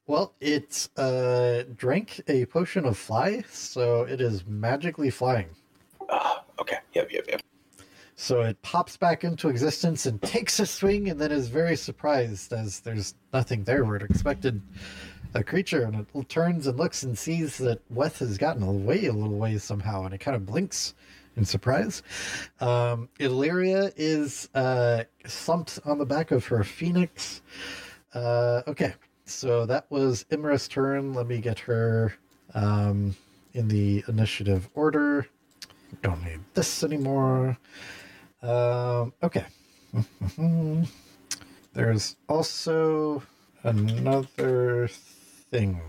Well, it uh, drank a potion of fly, so it is magically flying. Ah, okay. Yep, yep, yep. So it pops back into existence and takes a swing, and then is very surprised as there's nothing there where it expected a creature. And it turns and looks and sees that Weth has gotten away a little ways somehow, and it kind of blinks in surprise. Um, Illyria is uh, slumped on the back of her phoenix. Uh, okay, so that was Imra's turn. Let me get her um, in the initiative order. Don't need this anymore. Um, okay. There's also another thing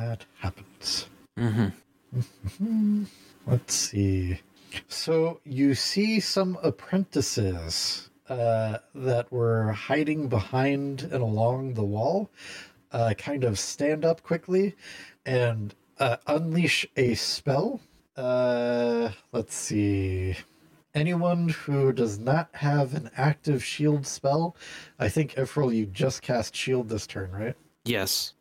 that happens. Mm-hmm. Let's see. So you see some apprentices uh, that were hiding behind and along the wall uh, kind of stand up quickly and uh, unleash a spell. Uh, let's see. Anyone who does not have an active shield spell, I think Ephraim, you just cast shield this turn, right? Yes.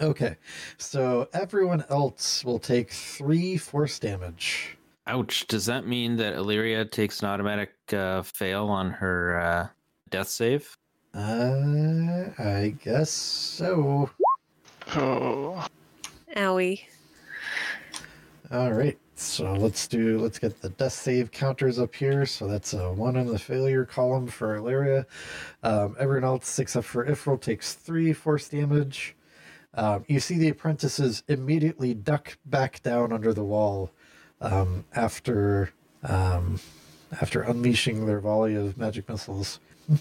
Okay, so everyone else will take three force damage. Ouch. Does that mean that Illyria takes an automatic uh, fail on her uh, death save? Uh, I guess so. Oh, Owie. All right, so let's do. Let's get the death save counters up here. So that's a one in the failure column for Illyria. Um, everyone else except for Ifril takes three force damage. Um, you see the apprentices immediately duck back down under the wall um, after um, after unleashing their volley of magic missiles.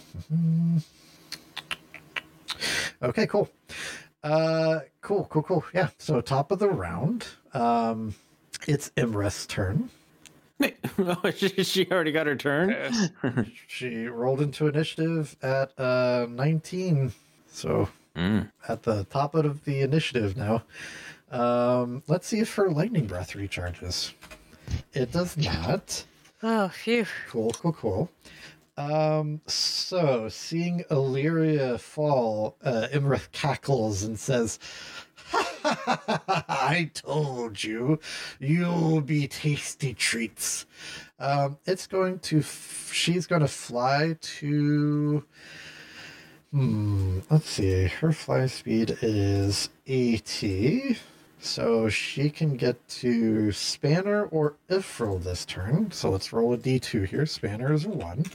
okay, cool. Uh, cool, cool, cool. Yeah. So top of the round. Um, it's Imrith's turn. oh, she, she already got her turn? yes. She rolled into initiative at uh 19. So Mm. at the top of the initiative now. Um, let's see if her lightning breath recharges. It does not. Oh, phew. Cool, cool, cool. Um, so seeing Illyria fall, uh, Imrith cackles and says, I told you, you'll be tasty treats. Um, it's going to, f- she's going to fly to, hmm, let's see, her fly speed is 80. So she can get to Spanner or Ifril this turn. So let's roll a d2 here. Spanner is a 1.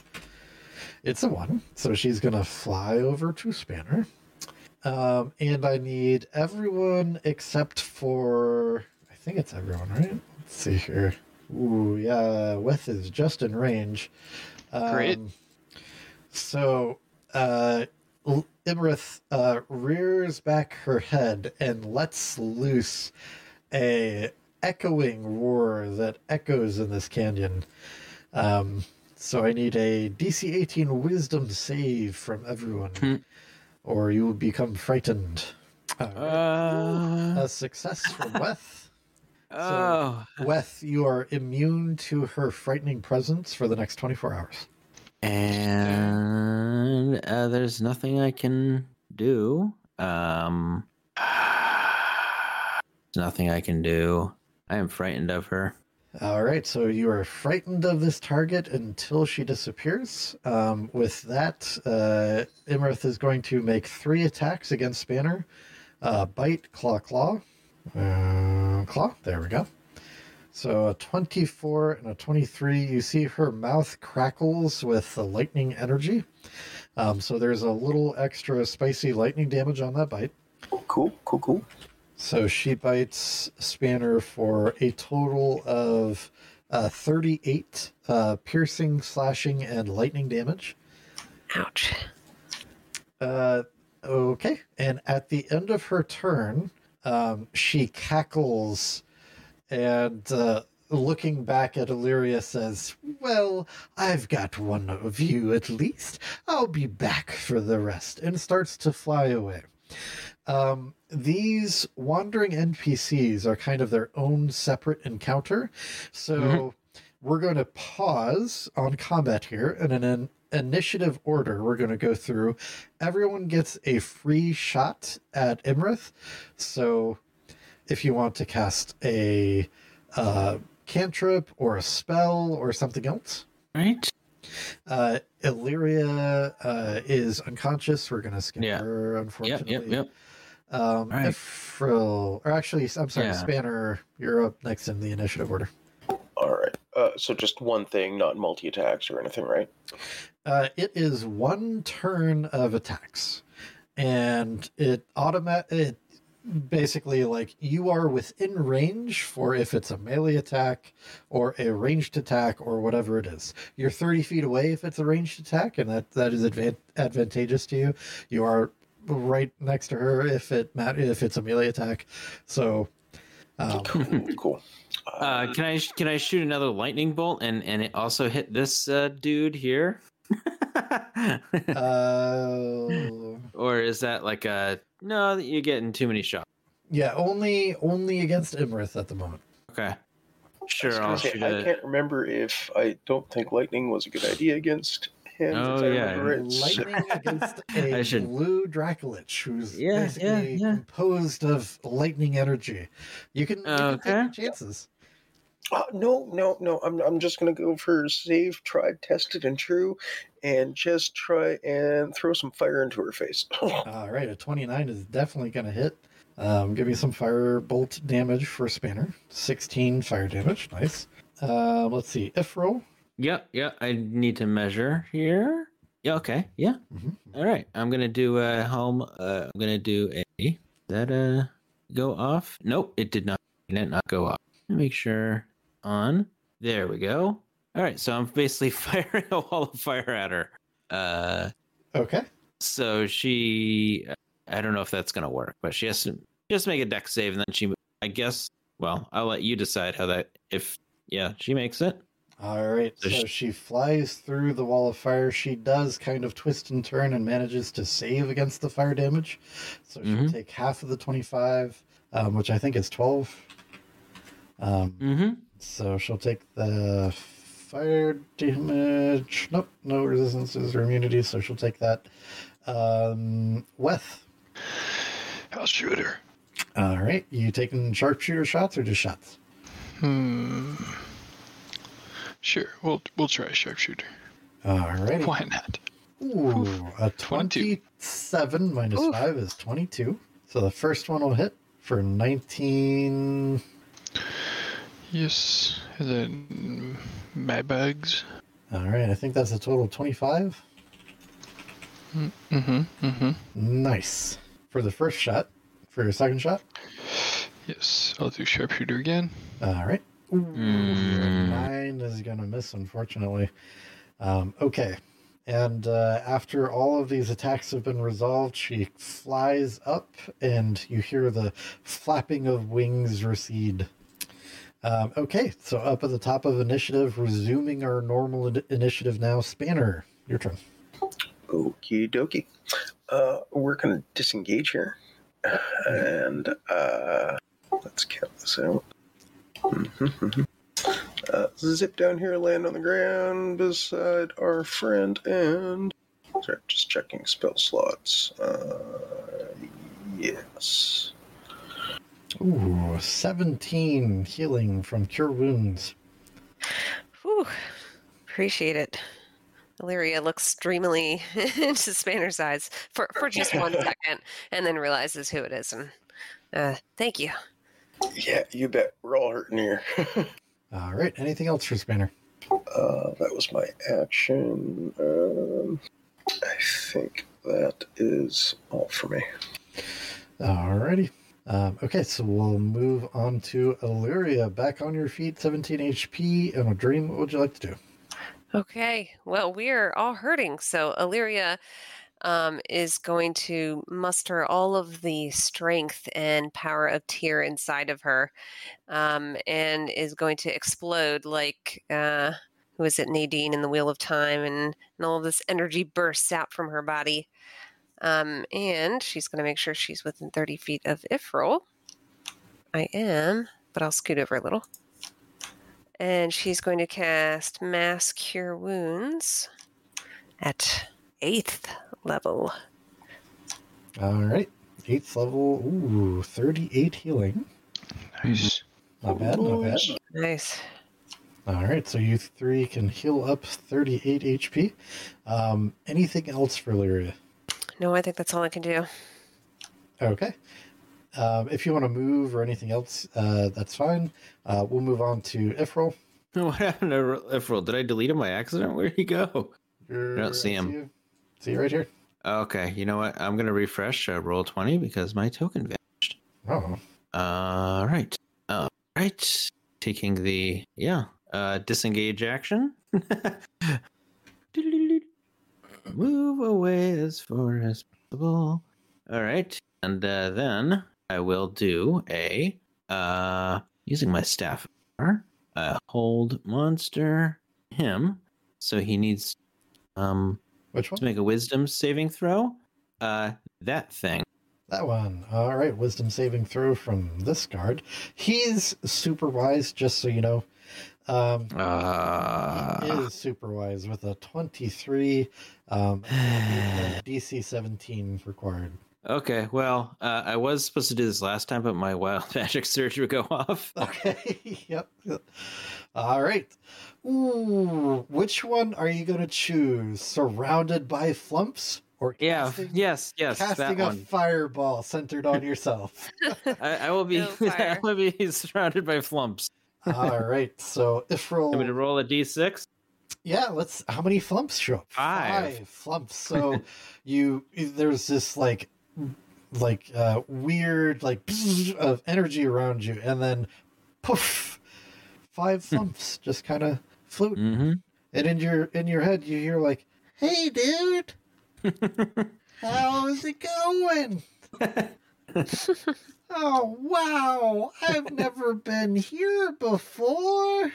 It's a 1. So she's going to fly over to Spanner. Um, and I need everyone except for. I think it's everyone, right? Let's see here. Ooh, yeah, Weth is just in range. Um, Great. So, uh, Imrith uh, rears back her head and lets loose a echoing roar that echoes in this canyon. Um, so I need a DC 18 Wisdom save from everyone, or you will become frightened. Right. Uh, a success from Weth. Oh, Weth, you are immune to her frightening presence for the next 24 hours. and uh, there's nothing I can do. Um, there's nothing I can do. I am frightened of her. All right, so you are frightened of this target until she disappears. Um, with that, uh, Imrith is going to make three attacks against Spanner uh, bite, claw, claw. Uh, claw, there we go. So a 24 and a 23. You see her mouth crackles with the lightning energy. Um, so there's a little extra spicy lightning damage on that bite. Cool, cool, cool. So she bites Spanner for a total of uh, 38 uh, piercing, slashing, and lightning damage. Ouch. Uh, okay. And at the end of her turn, um, she cackles and uh, looking back at Illyria says, Well, I've got one of you at least. I'll be back for the rest, and starts to fly away. Um, these wandering NPCs are kind of their own separate encounter. So we're going to pause on combat here and in an initiative order we're going to go through everyone gets a free shot at imrith so if you want to cast a uh, cantrip or a spell or something else Right? uh, Illyria uh, is unconscious. We're going to skip Yeah. her, unfortunately. yep, yep. Um, Right. Ifril, or actually, I'm sorry, Yeah. Spanner, you're up next in the initiative order. All right. Uh, so just one thing, not multi attacks or anything, right? Uh, it is one turn of attacks, and it automatic. It basically like you are within range for if it's a melee attack or a ranged attack or whatever it is. You're 30 feet away if it's a ranged attack, and that that is advan- advantageous to you. You are right next to her if it mat- if it's a melee attack. So. Um, Cool, cool. Uh, can I can I shoot another lightning bolt and and it also hit this uh, dude here? Uh, or is that like a no? You're getting too many shots. yeah, only only against Imrith at the moment. Okay, sure. I'll say, shoot I a. can't remember if I don't think lightning was a good idea against him. Oh, I yeah. Lightning against I a should- blue Dracolich, who's Yeah, yeah, basically yeah. composed of lightning energy. You can, you can take your chances. Uh, no, no, no. I'm, I'm just gonna go for save, tried, tested, and true, and just try and throw some fire into her face. All right, a 29 is definitely going to hit. Um, give me some fire bolt damage for Spanner. 16 fire damage. Nice. Uh, let's see. If Ifro. Yeah, yeah. I need to measure here. Yeah. Okay. Yeah. Mhm. All right. I'm gonna do a helm. Uh, I'm gonna do a that uh go off. Nope, it did not. It did not go off. Make sure on. There we go. All right. So I'm basically firing a wall of fire at her. Uh, Okay. so she. I don't know if that's gonna work, but she has to just make a Dex save, and then she. I guess. Well, I'll let you decide how that. If yeah, she makes it. All right. So So sh- she flies through the wall of fire. She does kind of twist and turn and manages to save against the fire damage. So she'll Mhm. take half of the 25, um, which I think is 12. Um, Mm-hmm. So she'll take the fire damage. Nope, no resistances or immunities. So she'll take that. Um, Weth. I'll shoot her. All right. You taking sharpshooter shots or just shots? Hmm. Sure, we'll we'll try sharpshooter. All right. Why not? Ooh, a 22. 27 minus Oof. 5 is 22. So the first one will hit for 19. Yes. And then my bugs. All right. I think that's a total of 25. Mm-hmm. Mm-hmm. Nice. For the first shot. For your second shot. Yes. I'll do sharpshooter again. All right. Ooh, Mm. Nine is going to miss, unfortunately. Um, okay. And uh, after all of these attacks have been resolved, she flies up, and you hear the flapping of wings recede. Um, okay, so up at the top of initiative, resuming our normal in- initiative now. Spanner, your turn. Okie dokie. Uh, we're gonna disengage here, and uh, let's count this out. Uh, zip down here, land on the ground beside our friend, and sorry, just checking spell slots. Uh, yes. Ooh, 17 healing from Cure Wounds. Whew. Appreciate it. Illyria looks dreamily into Spanner's eyes for, for just one second and then realizes who it is. And uh, thank you. Yeah, you bet. We're all hurting here. All right, anything else for Spanner? uh, that was my action. Um, I think that is all for me. Alrighty. Um, okay, so we'll move on to Illyria. Back on your feet, 17 HP, and a dream. What would you like to do? Okay. Well, we're all hurting. So Illyria um, is going to muster all of the strength and power of tear inside of her um, and is going to explode like, uh, who is it, Nadine in the Wheel of Time, and, and all of this energy bursts out from her body. Um, and she's going to make sure she's within 30 feet of Ifril. I am, but I'll scoot over a little. And she's going to cast Mass Cure Wounds at eighth level. All right, eighth level. Ooh, 38 healing. Nice. Not bad, not bad. Nice. All right, so you three can heal up 38 HP. Um, anything else for Illyria? No, I think that's all I can do. Okay. Um, if you want to move or anything else, uh, that's fine. Uh, we'll move on to Ifril. What happened to Ifril? Did I delete him by accident? Where'd he go? You're- don't see I him. you. See you right here. Okay, you know what? I'm gonna refresh uh, Roll20 because my token vanished. Oh, All right, all right. Taking the yeah uh, disengage action. Move away as far as possible. All right, and uh, then I will do a uh, using my staff. Uh, hold monster him. So he needs um which to make a wisdom saving throw. Uh, that thing. That one. All right, wisdom saving throw from this guard. He's super wise, just so you know. Um, Uh, he is super wise with a 23 um, and DC 17 required. okay, well, uh, I was supposed to do this last time, but my wild magic surge would go off. Okay, yep. All right. Ooh, which one are you going to choose? Surrounded by flumps or Yeah, casting, yes, yes, that casting a one. fireball centered on yourself? I, I will be. No fire. I will be surrounded by flumps. All right. So Ifril, I'm going to roll a d6. yeah, let's. How many flumps show up? Five. Five flumps. So you there's this like like uh weird like of energy around you, and then poof, five flumps just kind of float Mm-hmm. And in your in your head, you hear like, "Hey, dude, how's it going?" oh wow, I've never been here before.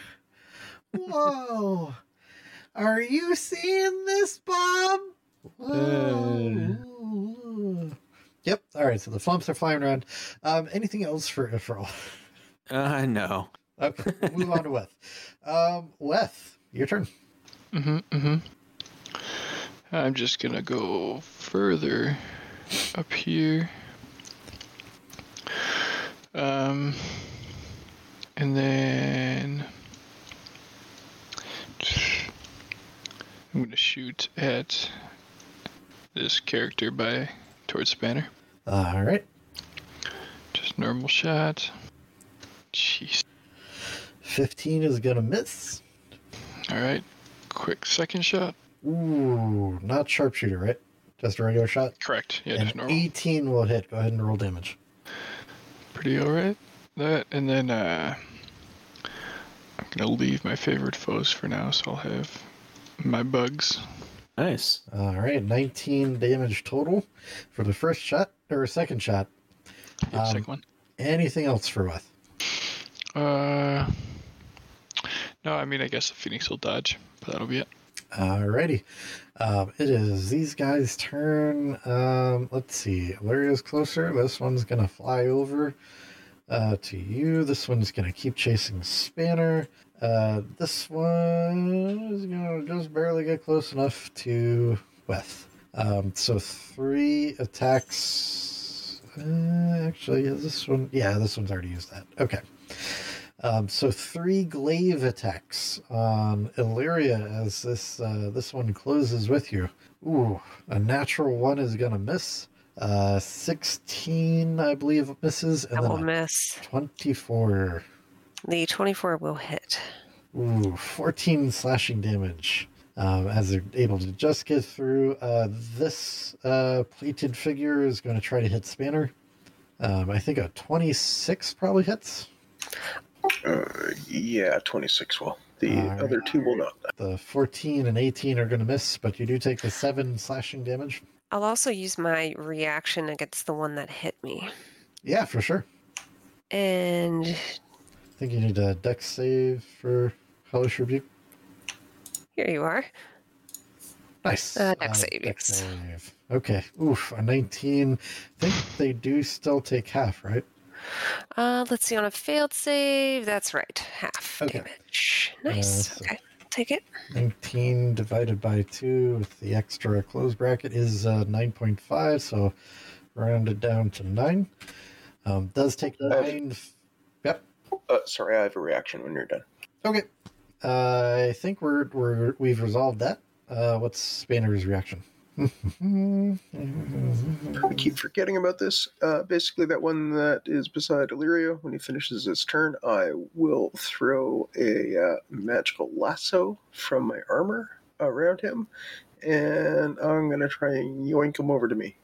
Whoa, are you seeing this, Bob? Whoa. Yep. All right. So the flumps are flying around. Um, anything else for Ifril? Uh, no. Okay. Move on to Weth. Um, Weth, your turn. Mm-hmm, mm-hmm. I'm just gonna go further up here. Um, and then I'm gonna shoot at this character by towards Spanner. All right. Just normal shot. Jeez. 15 is going to miss. All right. Quick second shot. Ooh, not sharpshooter, right? Just a regular shot. Correct. Yeah, and just normal. 18 will hit. Go ahead and roll damage. Pretty alright. That and then uh I'm gonna leave my favorite foes for now, so I'll have my bugs. Nice. All right, 19 damage total for the first shot or second shot. Yeah, Um, second one. Anything else for Weth? Uh no, I mean I guess the Phoenix will dodge, but that'll be it. Alrighty. Um, it is these guys' turn. Um, let's see. Illyria's closer. This one's going to fly over. uh, to you. This one's going to keep chasing Spanner. Uh, this one is going to just barely get close enough to Weth. Um, so three attacks. Uh, actually, is this one? Yeah, this one's already used that. Okay. Um, so three glaive attacks on Illyria as this uh, this one closes with you. Ooh, a natural one is gonna miss. Uh, sixteen, I believe, misses, and That will miss. twenty-four. The 24 will hit. Ooh, 14 slashing damage um, as they're able to just get through. Uh, this uh, pleated figure is going to try to hit Spanner. Um, I think a 26 probably hits. Uh, yeah, 26 will. The Alright. other two will not. The 14 and 18 are going to miss, but you do take the 7 slashing damage. I'll also use my reaction against the one that hit me. Yeah, for sure. And I think you need a dex save for Hellish Rebuke. here you are. Nice. Uh, dex save, dex yes. save. Okay. Oof, a 19. I think they do still take half, right? Uh, let's see on a failed save. That's right, half Okay. damage. Nice. so- okay, take it. 19 divided by 2 with the extra close bracket is uh, 9.5, so rounded down to 9. Um, does take 9. f- Yep. Uh, sorry, I have a reaction when you're done. Okay. Uh, I think we're, we're, we've resolved that. Uh, what's Spanner's reaction? I keep forgetting about this. Uh, basically, that one that is beside Illyria, when he finishes his turn, I will throw a uh, magical lasso from my armor around him, and I'm going to try and yoink him over to me.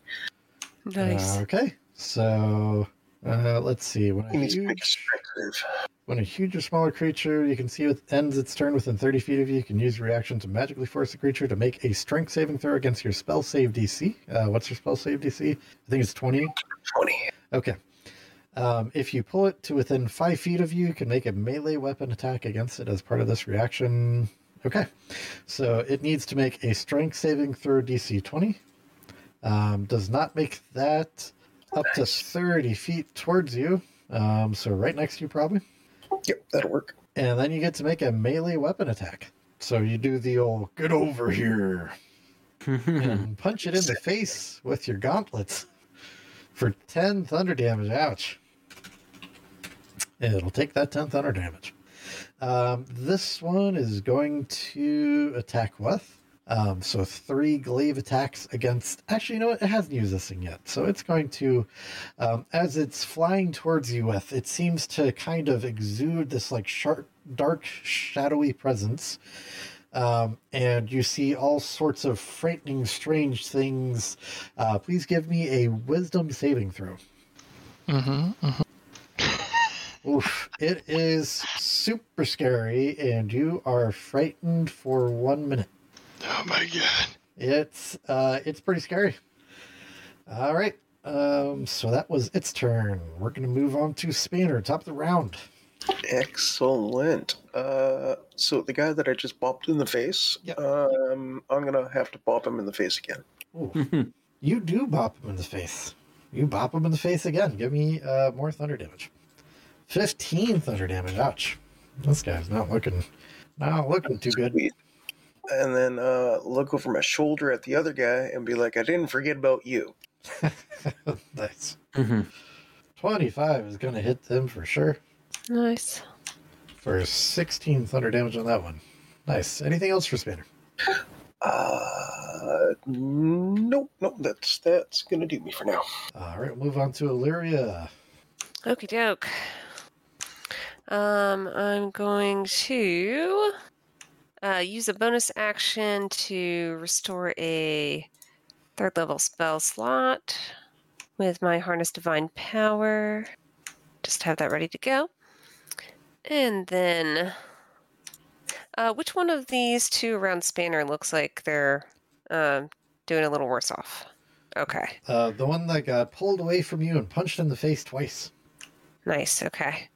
Nice. okay. So, uh, let's see. When a, needs to make a huge, when a huge or smaller creature you can see with ends its turn within 30 feet of you, you can use reaction to magically force the creature to make a strength saving throw against your spell save DC. Uh, what's your spell save DC? I think it's 20. 20. Okay. Um, if you pull it to within five feet of you, you can make a melee weapon attack against it as part of this reaction. Okay. So it needs to make a strength saving throw DC 20. Um, does not make that up to 30 feet towards you. Um, so right next to you, probably. Yep, that'll work. And then you get to make a melee weapon attack. So you do the old get over here and punch it in the face with your gauntlets for 10 thunder damage. Ouch. It'll take that 10 thunder damage. Um, this one is going to attack Weth. Um, so three glaive attacks against. Actually, you know what? It hasn't used this thing yet. So it's going to, um, as it's flying towards you, with it seems to kind of exude this like sharp, dark, shadowy presence. Um, and you see all sorts of frightening, strange things. Uh, please give me a wisdom saving throw. Mm-hmm. Oof. It is super scary, and you are frightened for one minute. Oh my god. It's uh it's pretty scary. All right. Um so that was its turn. We're going to move on to Spanner, top of the round. Excellent. Uh, so the guy that I just bopped in the face, Yep. um, I'm gonna have to bop him in the face again. You do bop him in the face. You bop him in the face again. Give me uh more thunder damage. 15 thunder damage. Ouch. This guy's not looking not looking too good. Sweet. And then uh, look over my shoulder at the other guy and be like, "I didn't forget about you." nice. Mhm. 25 is going to hit them for sure. Nice. For 16 thunder damage on that one. Nice. Anything else for Spanner? Uh, nope, nope. That's that's gonna do me for now. All right, we'll move on to Illyria. Okie doke. Um, I'm going to uh, use a bonus action to restore a third level spell slot with my Harness Divine Power. Just have that ready to go. And then, uh, which one of these two around Spanner looks like they're um, doing a little worse off? Okay. Uh, the one that got pulled away from you and punched in the face twice. Nice. Okay.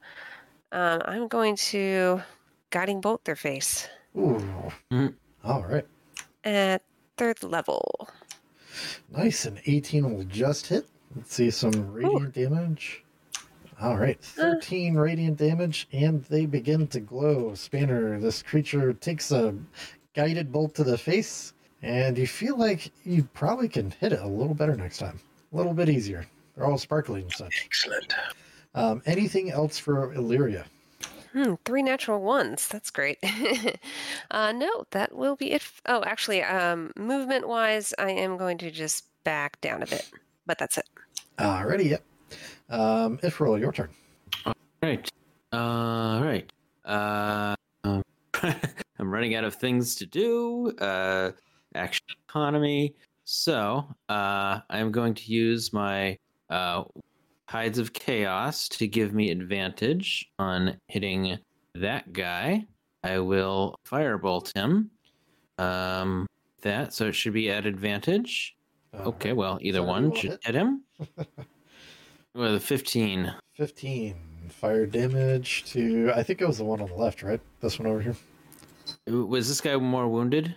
Um, I'm going to guiding bolt their face Ooh. Mhm. All right. at third level. Nice. An 18 will just hit. Let's see some radiant damage. All right, 13 radiant damage, and they begin to glow. Spanner, this creature takes a guided bolt to the face, and you feel like you probably can hit it a little better next time. A little bit easier. They're all sparkling and such. Excellent. Um, anything else for Illyria? Hmm, three natural ones. That's great. uh, no, that will be it. f- Oh, actually, um, movement wise, I am going to just back down a bit, but that's it. Alrighty, yep. Um, Ifril, your turn. Right. Uh, right. Uh, um, I'm running out of things to do. Uh, action economy. So, uh, I'm going to use my uh, Tides of Chaos to give me advantage on hitting that guy. I will firebolt him. Um, that so it should be at advantage. Okay, well, either Sorry, one should hit. hit him. With 15. 15 fire damage to, I think it was the one on the left, right? This one over here. Was this guy more wounded?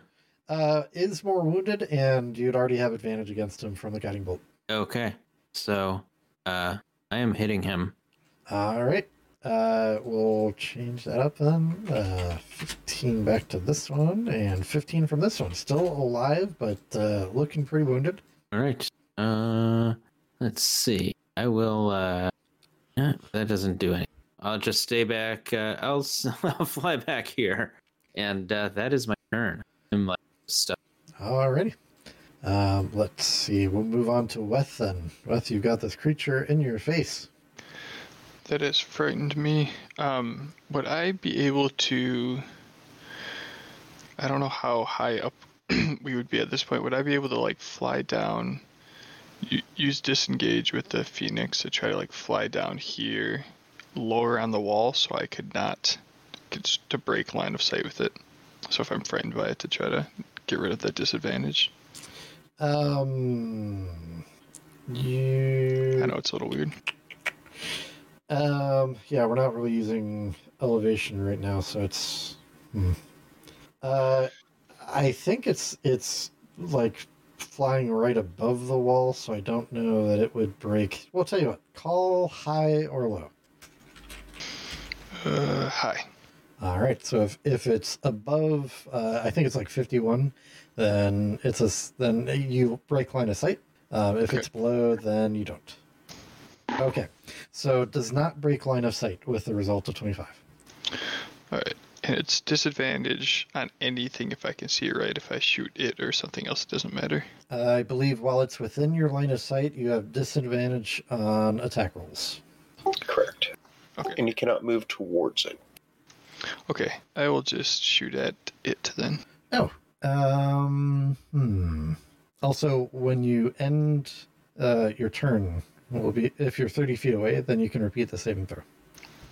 Uh, is more wounded, and you'd already have advantage against him from the guiding bolt. Okay. So, uh, I am hitting him. All right. Uh, we'll change that up then. Uh, 15 back to this one, and 15 from this one. Still alive, but uh, looking pretty wounded. All right. Uh, let's see. I will. Uh, eh, that doesn't do anything. I'll just stay back. Uh, I'll I'll fly back here, and uh, that is my turn. I'm like stuff. Alrighty. Um, let's see. We'll move on to Weth then. Weth, you've got this creature in your face. That has frightened me. Um, would I be able to? I don't know how high up we would be at this point. Would I be able to like fly down? Use disengage with the phoenix to try to like fly down here, lower on the wall, so I could not get to break line of sight with it. So if I'm frightened by it, to try to get rid of that disadvantage. Um, you. I know it's a little weird. Um, yeah, we're not really using elevation right now, so it's. Hmm. Uh, I think it's it's like flying right above the wall, so I don't know that it would break. We'll tell you what. Call high or low. Uh, hi. All right. So if if it's above, uh, I think it's like fifty-one, then it's a then you break line of sight. Um, if it's below, then you don't. Okay. So it does not break line of sight with the result of twenty-five. All right, and it's disadvantage on anything if I can see it right. If I shoot it or something else, it doesn't matter. Uh, I believe while it's within your line of sight, you have disadvantage on attack rolls. Correct. Okay. And you cannot move towards it. Okay, I will just shoot at it then. Oh. Um. Hmm. Also, when you end uh, your turn, will be if you're thirty feet away, then you can repeat the saving throw.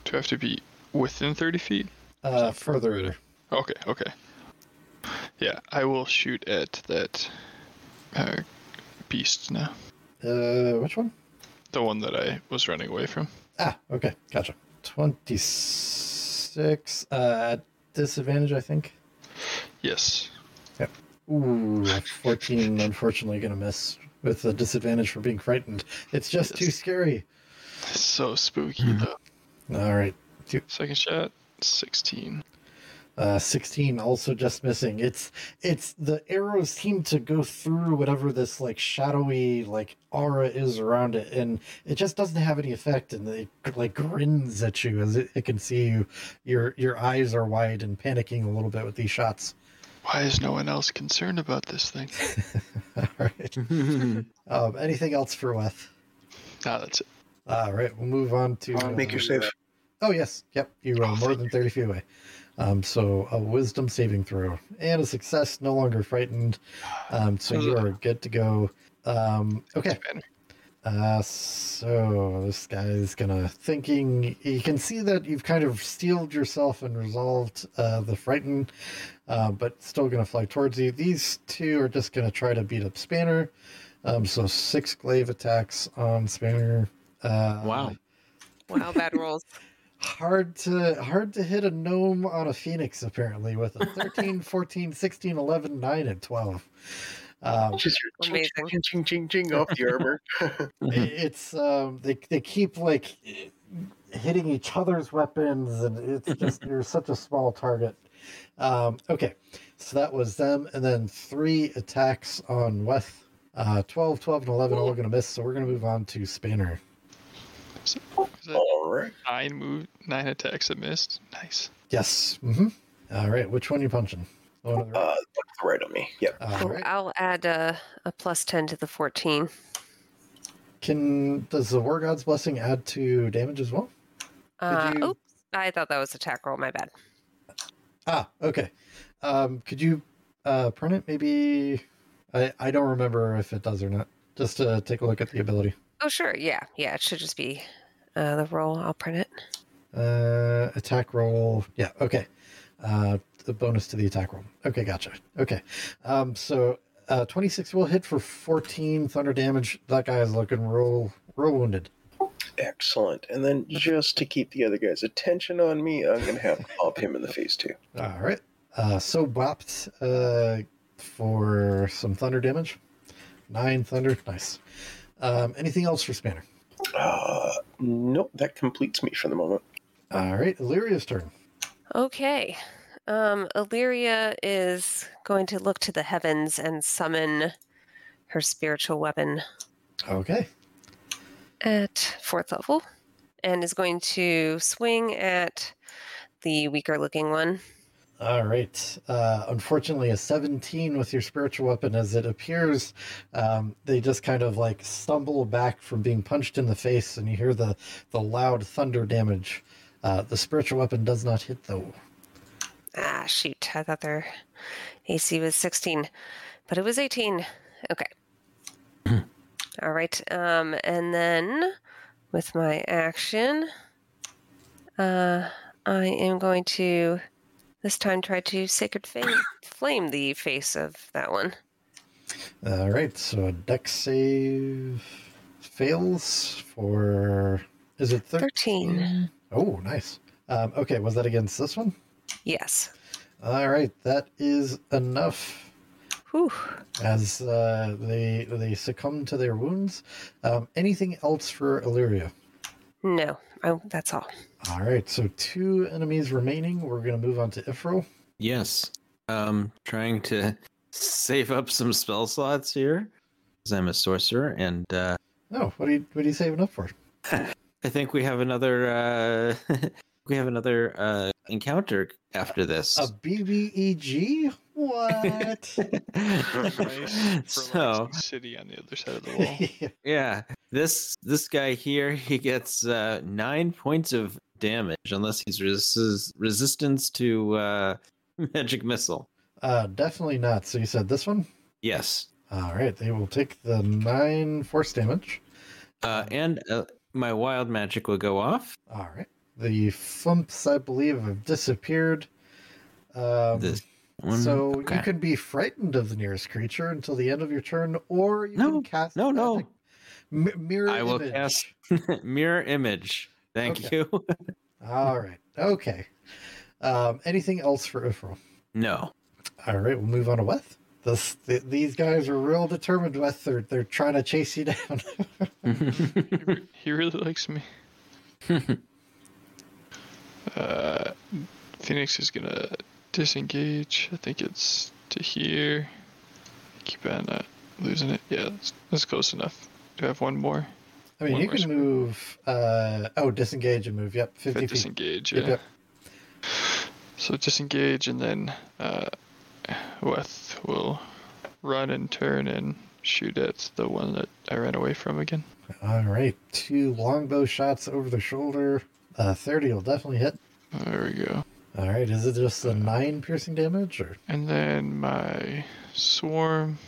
Do I have to be within 30 feet? Uh, further. Okay, okay. Yeah, I will shoot at that uh, beast now. Uh, which one? The one that I was running away from. Ah, okay, gotcha. Twenty-six. Uh, at disadvantage, I think. Yes. Ooh, a fourteen. unfortunately, gonna miss with the disadvantage for being frightened. It's just too scary. So spooky though. All right, second shot, 16. uh, sixteen. Also just missing. It's it's the arrows seem to go through whatever this like shadowy like aura is around it, and it just doesn't have any effect. And it like grins at you as it, it can see you. Your your eyes are wide and panicking a little bit with these shots. Why is no one else concerned about this thing? All right. um, anything else for Weth? Ah, that's it. All right, we'll move on to Make uh, your save. Oh yes, yep. You are more than thirty feet away. Um, so a wisdom saving throw and a success. No longer frightened. Um, so you are good to go. Um, okay. Uh, so this guy is gonna thinking. You can see that you've kind of steeled yourself and resolved uh, the frighten, uh, but still gonna fly towards you. These two are just gonna try to beat up Spanner. Um, so six glaive attacks on Spanner. Uh, Wow. Wow, bad rolls. hard to hard to hit a gnome on a phoenix apparently with a 13 14 16 11 9 and 12 um, Just Amazing. ching, ching, ching, ching off the armor. it's um they, they keep like hitting each other's weapons, and it's just you're such a small target. Um, okay, so that was them, and then three attacks on Weth. Uh, 12, 12, and 11 all going to miss, so we're going to move on to Spanner. Is All right. nine move, nine attacks that missed? Nice. Yes. Mm-hmm. All right, which one you punching? The one the right. Uh, look right on me. Yep. All Cool. right. I'll add a, a plus 10 to the 14. Can does the War God's Blessing add to damage as well? Uh, you- Oops. I thought that was attack roll. My bad. Ah, okay. Um, could you uh, print it? Maybe I I don't remember if it does or not. Just to take a look at the ability. Oh, sure. Yeah. Yeah. It should just be uh, the roll. I'll print it. Uh, attack roll. Yeah. Okay. Uh, the bonus to the attack roll. Okay, gotcha. Okay. Um, so uh, 26 will hit for 14 thunder damage. That guy is looking real, real wounded. Excellent. And then just to keep the other guy's attention on me, I'm gonna have to pop him in the face too. All right. Uh, so bopped uh, for some thunder damage. Nine thunder. Nice. Um, anything else for Spanner? Uh, nope, that completes me for the moment. All right. Illyria's turn. Okay. Um, Illyria is going to look to the heavens and summon her spiritual weapon Okay. At fourth level and is going to swing at the weaker looking one. All right. Uh, unfortunately, a 17 with your spiritual weapon, as it appears, um, they just kind of like stumble back from being punched in the face, and you hear the, the loud thunder damage. Uh, the spiritual weapon does not hit, though. Ah, shoot. I thought their AC was 16, but it was 18. Okay. All right. Um, and then with my action, uh, I am going to this time try to sacred flame, flame the face of that one. All right. So a dex save fails for. Is it 13? 13. Oh, nice. Um, okay. Was that against this one? Yes. All right. That is enough. Whew. as uh, they they succumb to their wounds. Um, anything else for Illyria? No, I, that's all. All right, so two enemies remaining. We're going to move on to Ifril. Yes. Um, trying to save up some spell slots here, because I'm a sorcerer, and uh, Oh, what are you what are you saving up for? I think we have another. Uh, we have another uh, encounter after this. A BBEG? What? So city on the other side of the wall. yeah, this this guy here, he gets uh, nine points of damage unless he's resist- resistance to uh, magic missile. uh, definitely not. So you said this one? Yes, All right, they will take the nine force damage. uh, and uh, my wild magic will go off. All right, the flumps, I believe, have disappeared. Um, This one, so okay. you can be frightened of the nearest creature until the end of your turn, or you No, can cast no, no. magic Mi- mirror I will image. cast mirror image. Thank Okay. you. All right. Okay. Um, anything else for Ifril? no. All right, we'll move on to Weth. This, th- these guys are real determined, Weth. They're, they're trying to chase you down. he, re- he really likes me. uh, Phoenix is gonna disengage. I think it's to here. Keep on not losing it. Yeah, that's, that's close enough. Do I have one more? I mean, One you can square. move. Uh, oh, disengage and move. Yep, 50 feet. disengage, Yep, yeah. yep. So disengage and then uh, Weth will run and turn and shoot at the one that I ran away from again. All right, two longbow shots over the shoulder. Uh, 30 will definitely hit. There we go. All right, is it just the nine piercing damage? or And then my swarm.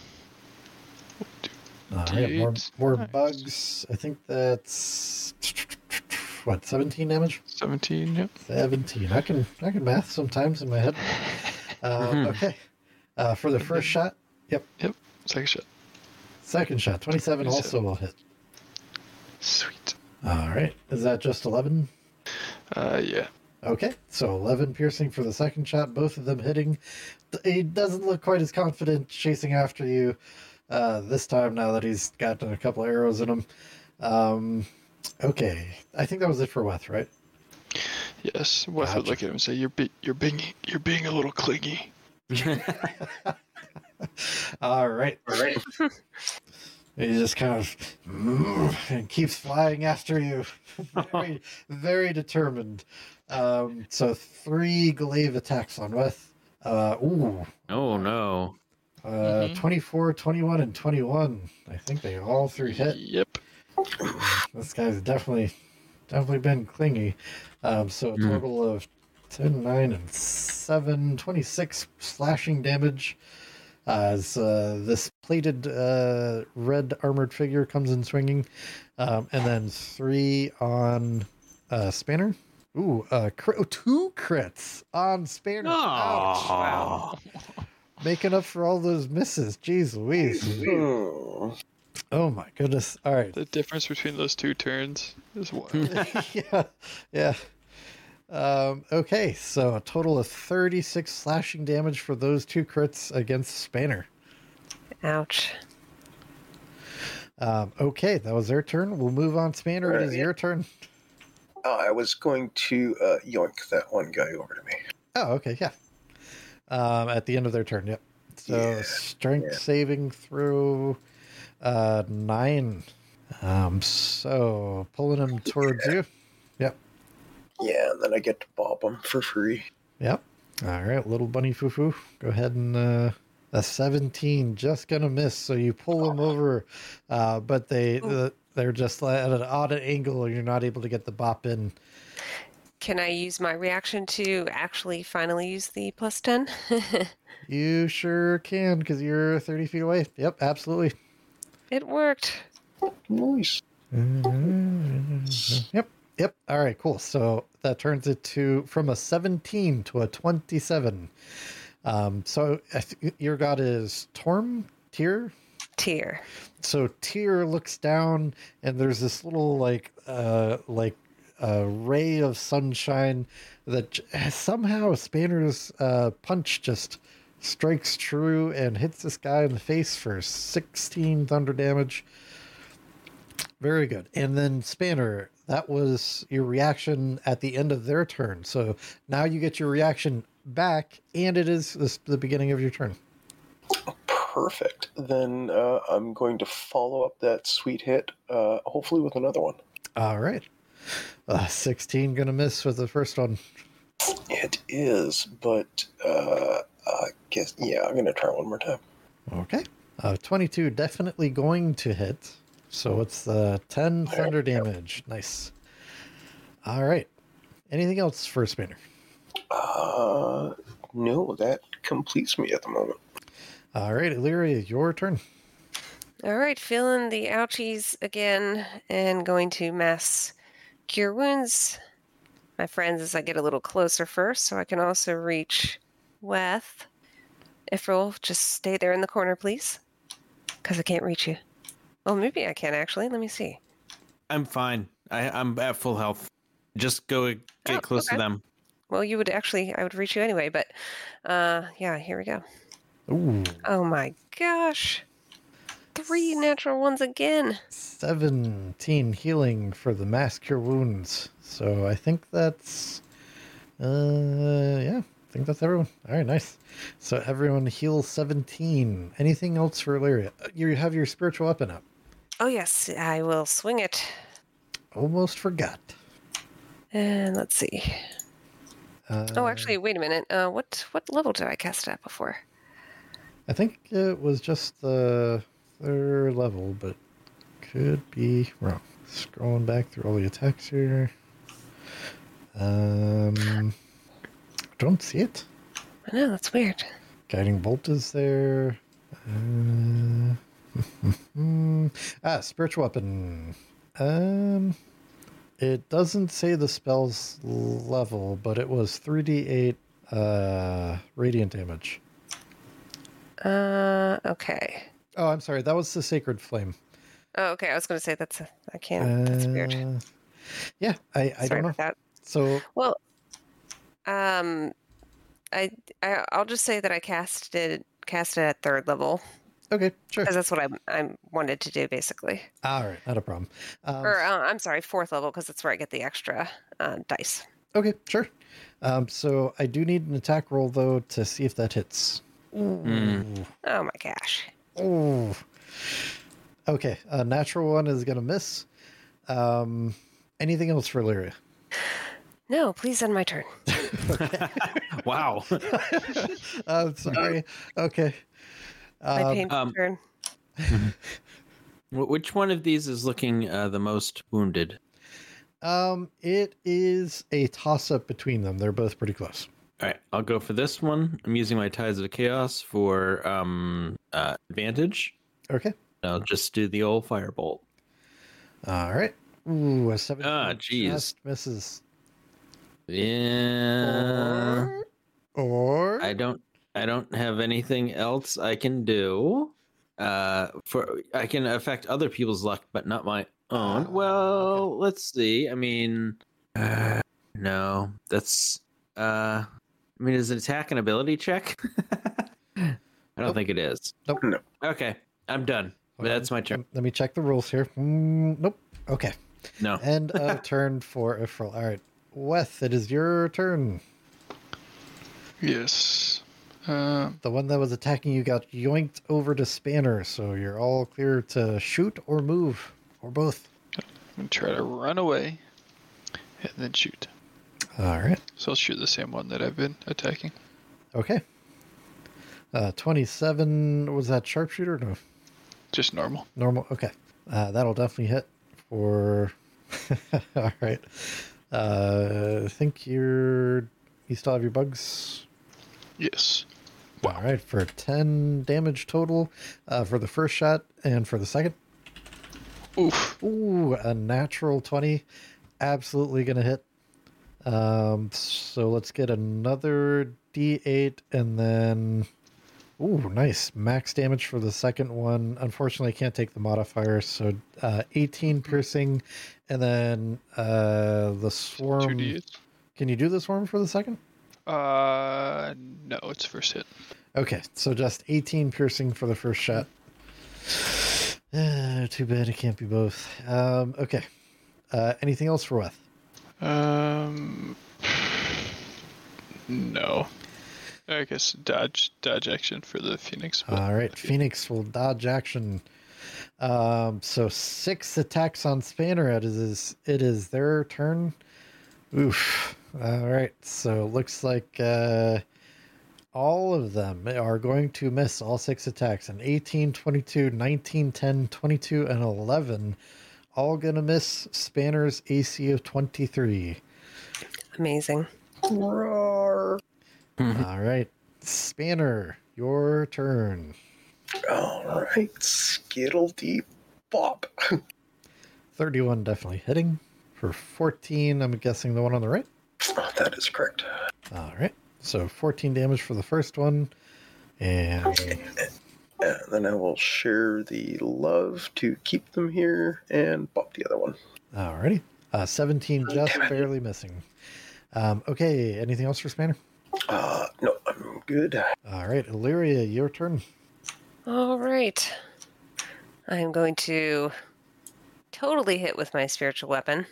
All right, more, more Nice. bugs. I think that's. What, 17 damage? 17, yep. 17. I can I can math sometimes in my head. Uh, okay. Uh, for the first shot, Yep. Yep. Second shot. second shot, 27 also will hit. Sweet. All right. Is that just 11? Uh, yeah. Okay. So 11 piercing for the second shot, both of them hitting. He doesn't look quite as confident chasing after you uh, this time now that he's gotten a couple arrows in him. Um, okay. I think that was it for Weth, right? Yes, Weth would look at him and say, "You're be- you're being you're being a little clingy." All right. All right. he just kind of and keeps flying after you. very, very determined. Um, so three glaive attacks on Weth. Uh, ooh, oh no. uh, Mhm. 24, 21, and 21. I think they all three hit. Yep. This guy's definitely, definitely been clingy. Um, so a Hmm. total of 10, 9, and 7, 26 slashing damage as uh, this plated uh, red armored figure comes in swinging. Um, and then three on uh, Spanner. Ooh, uh, crit- oh, two crits on Spanner. Ouch. Wow. Making up for all those misses. Jeez Louise. Hmm. Oh my goodness. All right. The difference between those two turns is wild. yeah, yeah. Um, okay, so a total of 36 slashing damage for those two crits against Spanner. Ouch. Um, okay, that was their turn. We'll move on. Spanner, it is your turn. Uh, I was going to uh, yoink that one guy over to me. Oh, okay, yeah. Um, at the end of their turn, yep. So Yeah, strength yeah. saving throw uh, nine. Um, so pulling him towards you. Yep, Yeah, and then I get to bob him for free. yep. All right, little bunny foo foo. Go ahead and uh, a 17 just gonna miss. So you pull them over, uh, but they the, they're just at an odd angle. And you're not able to get the bop in. Can I use my reaction to actually finally use the plus 10? You sure can because you're 30 feet away. Yep, absolutely. it worked. Nice. Yep. Yep. All right. Cool. So that turns it to from a 17 to a 27. Um, so th- your god is Torm Tyr. So Tyr looks down, and there's this little like uh like uh, ray of sunshine that somehow Spanner's uh, punch just strikes true and hits this guy in the face for 16 thunder damage. Very good. And then Spanner, that was your reaction at the end of their turn. So now you get your reaction back, and it is this, the beginning of your turn. Perfect. Then uh, I'm going to follow up that sweet hit, uh, hopefully with another one. All right. Uh, 16 gonna miss with the first one. It is, but uh, I guess, yeah, I'm going to try one more time. Okay. Uh, 22 definitely going to hit. So it's uh, 10 thunder damage. Nice. All right. Anything else for Spanner? Uh, no, that completes me at the moment. All right, Illyria, your turn. All right, feeling the ouchies again and going to mass cure wounds. My friends, as I get a little closer first, so I can also reach Weth. Ifril, just stay there in the corner, please. Because I can't reach you. Oh, maybe I can actually. Let me see. I'm fine. I, I'm at full health. Just go get Oh, close okay. to them. Well, you would actually, I would reach you anyway, but uh, yeah, here we go. Ooh, Oh my gosh. Three natural ones again. 17 healing for the mass cure wounds. So I think that's, uh, yeah, I think that's everyone. All right, nice. So everyone heals 17. Anything else for Illyria? Uh, You have your spiritual weapon up. Oh, yes, I will swing it. Almost forgot. And let's see. Uh, Oh, actually, wait a minute. Uh, what what level did I cast it at before? I think it was just the third level, but could be wrong. Scrolling back through all the attacks here. Um, don't see it. I know that's weird. Guiding bolt is there. Uh, ah, spiritual weapon. Um, it doesn't say the spell's level, but it was 3d8 uh, radiant damage. Uh, okay. Oh, I'm sorry. That was the sacred flame. Oh, okay. I was going to say that's a, I can't. that's weird. Uh, Yeah, I, I Sorry don't know. about that. So Well, um, I, I I'll just say that I cast it cast it at third level okay, sure. because that's what I I wanted to do basically. All right, not a problem. Um, Or uh, I'm sorry, fourth level because that's where I get the extra uh, dice. Okay, sure. Um, so I do need an attack roll though to see if that hits. Hmm. Oh my gosh. Ooh. Okay, a natural one is gonna miss. Um, anything else for Lyria? No, please end my turn. Wow. I'm sorry. Okay. My Um, painful um, turn. Which one of these is looking uh, the most wounded? um, it is a toss up between them. They're both pretty close. All right, I'll go for this one. I'm using my Tides of Chaos for um, uh, advantage. Okay. I'll just do the old firebolt. All right. Ooh, a seven. Ah, jeez. Just misses. Yeah. Or I don't I don't have anything else I can do. Uh for I can affect other people's luck but not my own. Ah, well, let's see. I mean uh, no. That's uh I mean is it attack an ability check? I don't Nope. think it is. Nope. No. Okay. I'm done. Hold on. That's my turn. Let me check the rules here. Mm, nope. Okay. No. End of turn for Ifril. All right. Weth, it is your turn. Yes. Um, The one that was attacking you got yoinked over to Spanner, so you're all clear to shoot or move, or both. I'm gonna try to run away and then shoot. All right. So I'll shoot the same one that I've been attacking. Okay. Uh, 27, was that sharpshooter? No, Just normal. normal. Okay. Uh, that'll definitely hit for. all right. Uh, I think you're. You still have your bugs? Yes. All right. For 10 damage total uh, for the first shot and for the second. Oof. Ooh, a natural 20. Absolutely going to hit. Um, so let's get another D8 and then. Ooh, nice. Max damage for the second one. Unfortunately, I can't take the modifier. So uh, 18 piercing. And then uh, the swarm. D8. Can you do the swarm for the second? Uh, no, it's first hit. Okay, so just 18 piercing for the first shot. Uh, too bad it can't be both. Um, okay. Uh, anything else for Weth? Um, no. I guess dodge dodge action for the phoenix. All right, Phoenix will dodge action. Um, so six attacks on Spanner. It is it is their turn. Oof. All right, so it looks like uh, all of them are going to miss all six attacks. An 18, 22, 19, 10, 22, and 11. All going to miss Spanner's AC of 23. Amazing. Roar. All right, Spanner, your turn. All right, Skittle Deep Bop. 31 definitely hitting. For 14, I'm guessing the one on the right. that is correct. All right. So 14 damage for the first one. And And then I will share the love to keep them here and pop the other one. alrighty. Uh, 17 just Damn barely missing. Um, okay. Anything else for Spanner? Uh, no, I'm good. All right. Illyria, your turn. All right. I am going to totally hit with my spiritual weapon.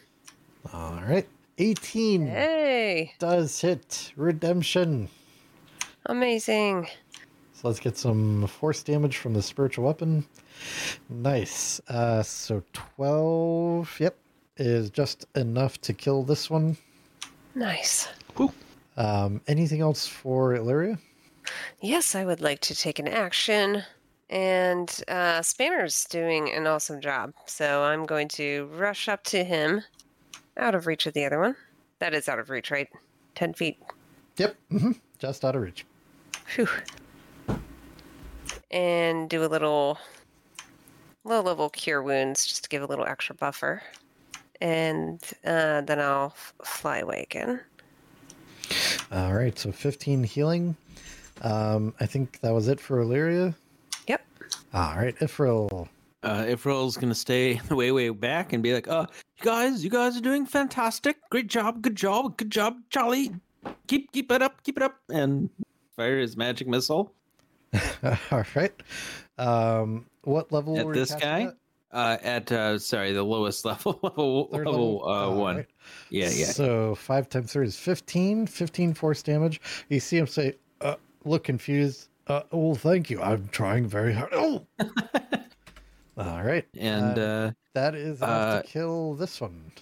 All right. 18 Hey, does hit. Redemption. amazing. So let's get some force damage from the spiritual weapon. Nice. Uh, so 12, yep, is just enough to kill this one. Nice. Um, anything else for Illyria? Yes, I would like to take an action. And uh, Spanner's doing an awesome job. So I'm going to rush up to him, out of reach of the other one. That is out of reach, right? 10 feet. Yep. hmm Just out of reach. Phew. And do a little low level cure wounds just to give a little extra buffer. And uh, then I'll f- fly away again. All right. So 15 healing. Um, I think that was it for Illyria. Yep. All right. Ifril. Uh, Ifril's gonna stay way, way back and be like, "Oh, you guys, you guys are doing fantastic. Great job, good job, good job, Charlie. Keep, keep it up, keep it up." And fire his magic missile All right. Um, what level at were you this guy. at? Uh, at uh, sorry, the lowest level, level, Third level, uh, one. right. Yeah, yeah. So five times three is 15, 15 force damage. You see him say, uh, look confused. Uh, well, thank you. I'm trying very hard. Oh! All right. And Uh, uh, that is enough uh, to kill this one.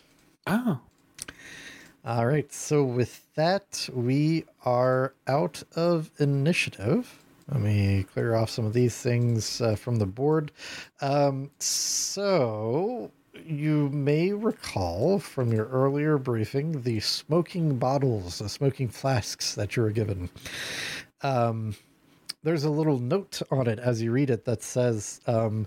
oh, All right. So with that, we are out of initiative. Let me clear off some of these things uh, from the board. Um, so you may recall from your earlier briefing the smoking bottles, the smoking flasks that you were given. Um, there's a little note on it as you read it that says, um,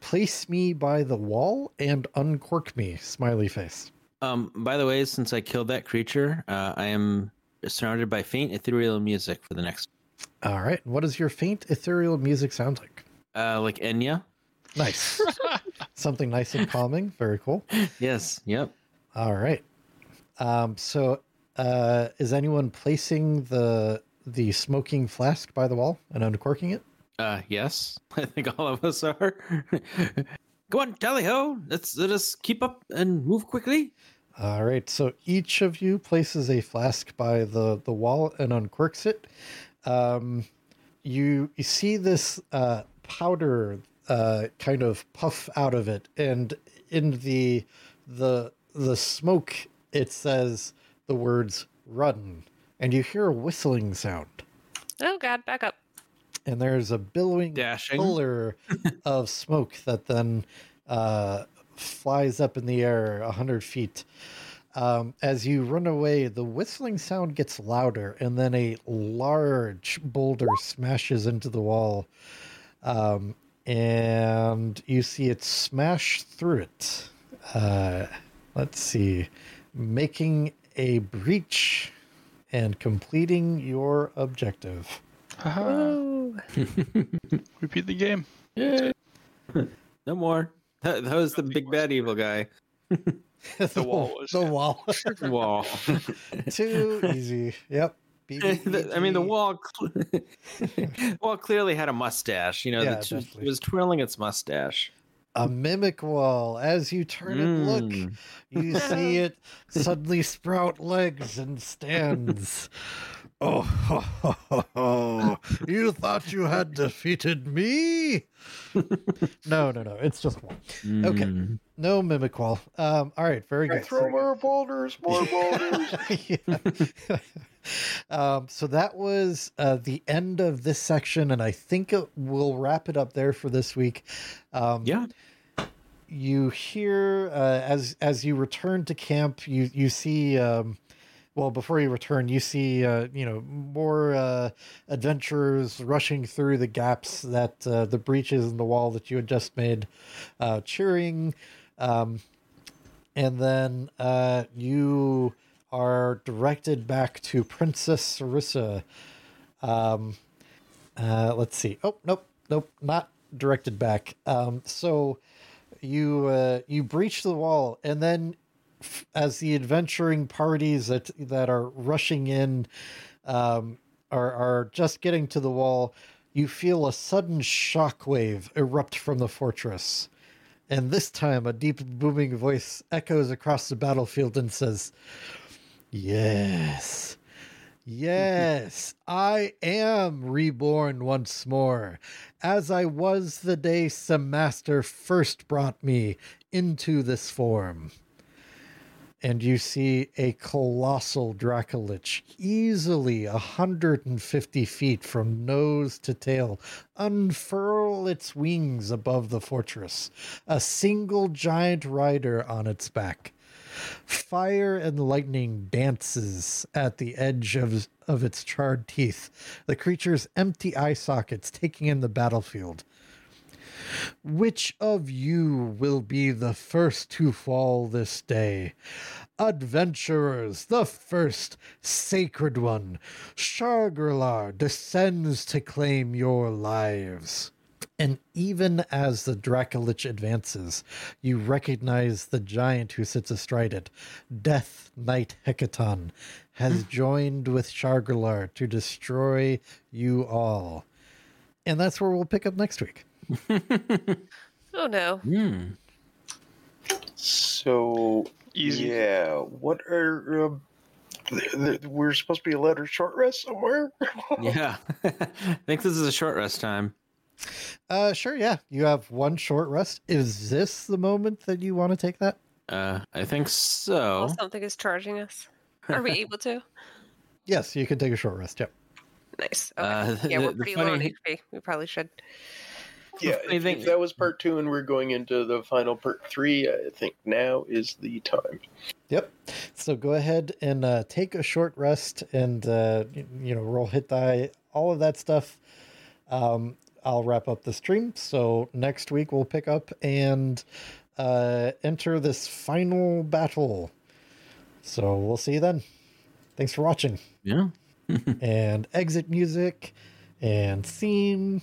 "Place me by the wall and uncork me." Smiley face. um. By the way, since I killed that creature, uh, I am surrounded by faint ethereal music for the next. All right. What does your faint ethereal music sound like? Uh, like Enya. Nice. Something nice and calming. Very cool. Yes. Yep. All right. Um, so, uh, is anyone placing the the smoking flask by the wall and uncorking it? Uh, yes. I think all of us are. Go on, tally ho! Let's let us keep up and move quickly. All right. So each of you places a flask by the the wall and uncorks it. Um, you you see this uh, powder uh, kind of puff out of it, and in the the the smoke, it says the words "run," and you hear a whistling sound. Oh God, back up. and there's a billowing Dashing. pillar of smoke that then uh, flies up in the air a hundred feet. Um, as you run away, the whistling sound gets louder, and then a large boulder smashes into the wall, um, and you see it smash through it. Uh, let's see, making a breach and completing your objective. Haha. Ooh. We beat the game. Yeah. No more. That, that was the big bad evil guy. the wall was- the wall. Wall. Too easy. Yep. The- I mean, the wall. Cl- wall clearly had a mustache. You know, Yeah, the t- it was twirling its mustache. A mimic wall. As you turn and look, Mm. you see it suddenly sprout legs and stands. Oh, ho, ho, ho, ho. you thought you had defeated me? no, no, no. It's just one. Okay. Mm. No mimic wall. Um, all right. Very good. Throw more boulders, more boulders. Yeah. um, so that was uh, the end of this section, and I think it, we'll wrap it up there for this week. Um, Yeah. you hear uh, as as you return to camp, you you see. Um, well, before you return, you see uh, you know more uh, adventurers rushing through the gaps that uh, the breaches in the wall that you had just made, uh, cheering. Um, and then uh, you are directed back to Princess Sarissa. Um, uh, let's see. Oh, nope, nope, not directed back. Um, so you you breach the wall, and then as the adventuring parties that that are rushing in um, are are just getting to the wall, you feel a sudden shockwave erupt from the fortress. And this time, a deep booming voice echoes across the battlefield and says, Yes, yes, I am reborn once more, as I was the day Samaster first brought me into this form. And you see a colossal Dracolich, easily a 150 feet from nose to tail, unfurl its wings above the fortress, a single giant rider on its back. Fire and lightning dances at the edge of, of its charred teeth, the creature's empty eye sockets taking in the battlefield. Which of you will be the first to fall this day? Adventurers, the first sacred one, Shargrailar descends to claim your lives. And even as the Dracolich advances, you recognize the giant who sits astride it. Death Knight Hecaton has mm. joined with Shargrailar to destroy you all. And that's where we'll pick up next week. Oh no. Hmm. So Easy. yeah, what are um, th- th- we're supposed to be allowed a short rest somewhere? Yeah. I think this is a short rest time. Uh, sure, yeah. You have one short rest. Is this the moment that you want to take that? Uh, I think Well, so. something is charging us. Are we able to? Yes, you can take a short rest. Yep. Nice. Okay. Uh, yeah, the- we're the pretty low on HP. We probably should. Yeah, I if, think- if that was part two and we're going into the final part three, I think now is the time. Yep. So go ahead and uh, take a short rest and, uh, you know, roll hit die, all of that stuff. Um, I'll wrap up the stream. So next week we'll pick up and uh, enter this final battle. So we'll see you then. Thanks for watching. Yeah. and exit music and theme.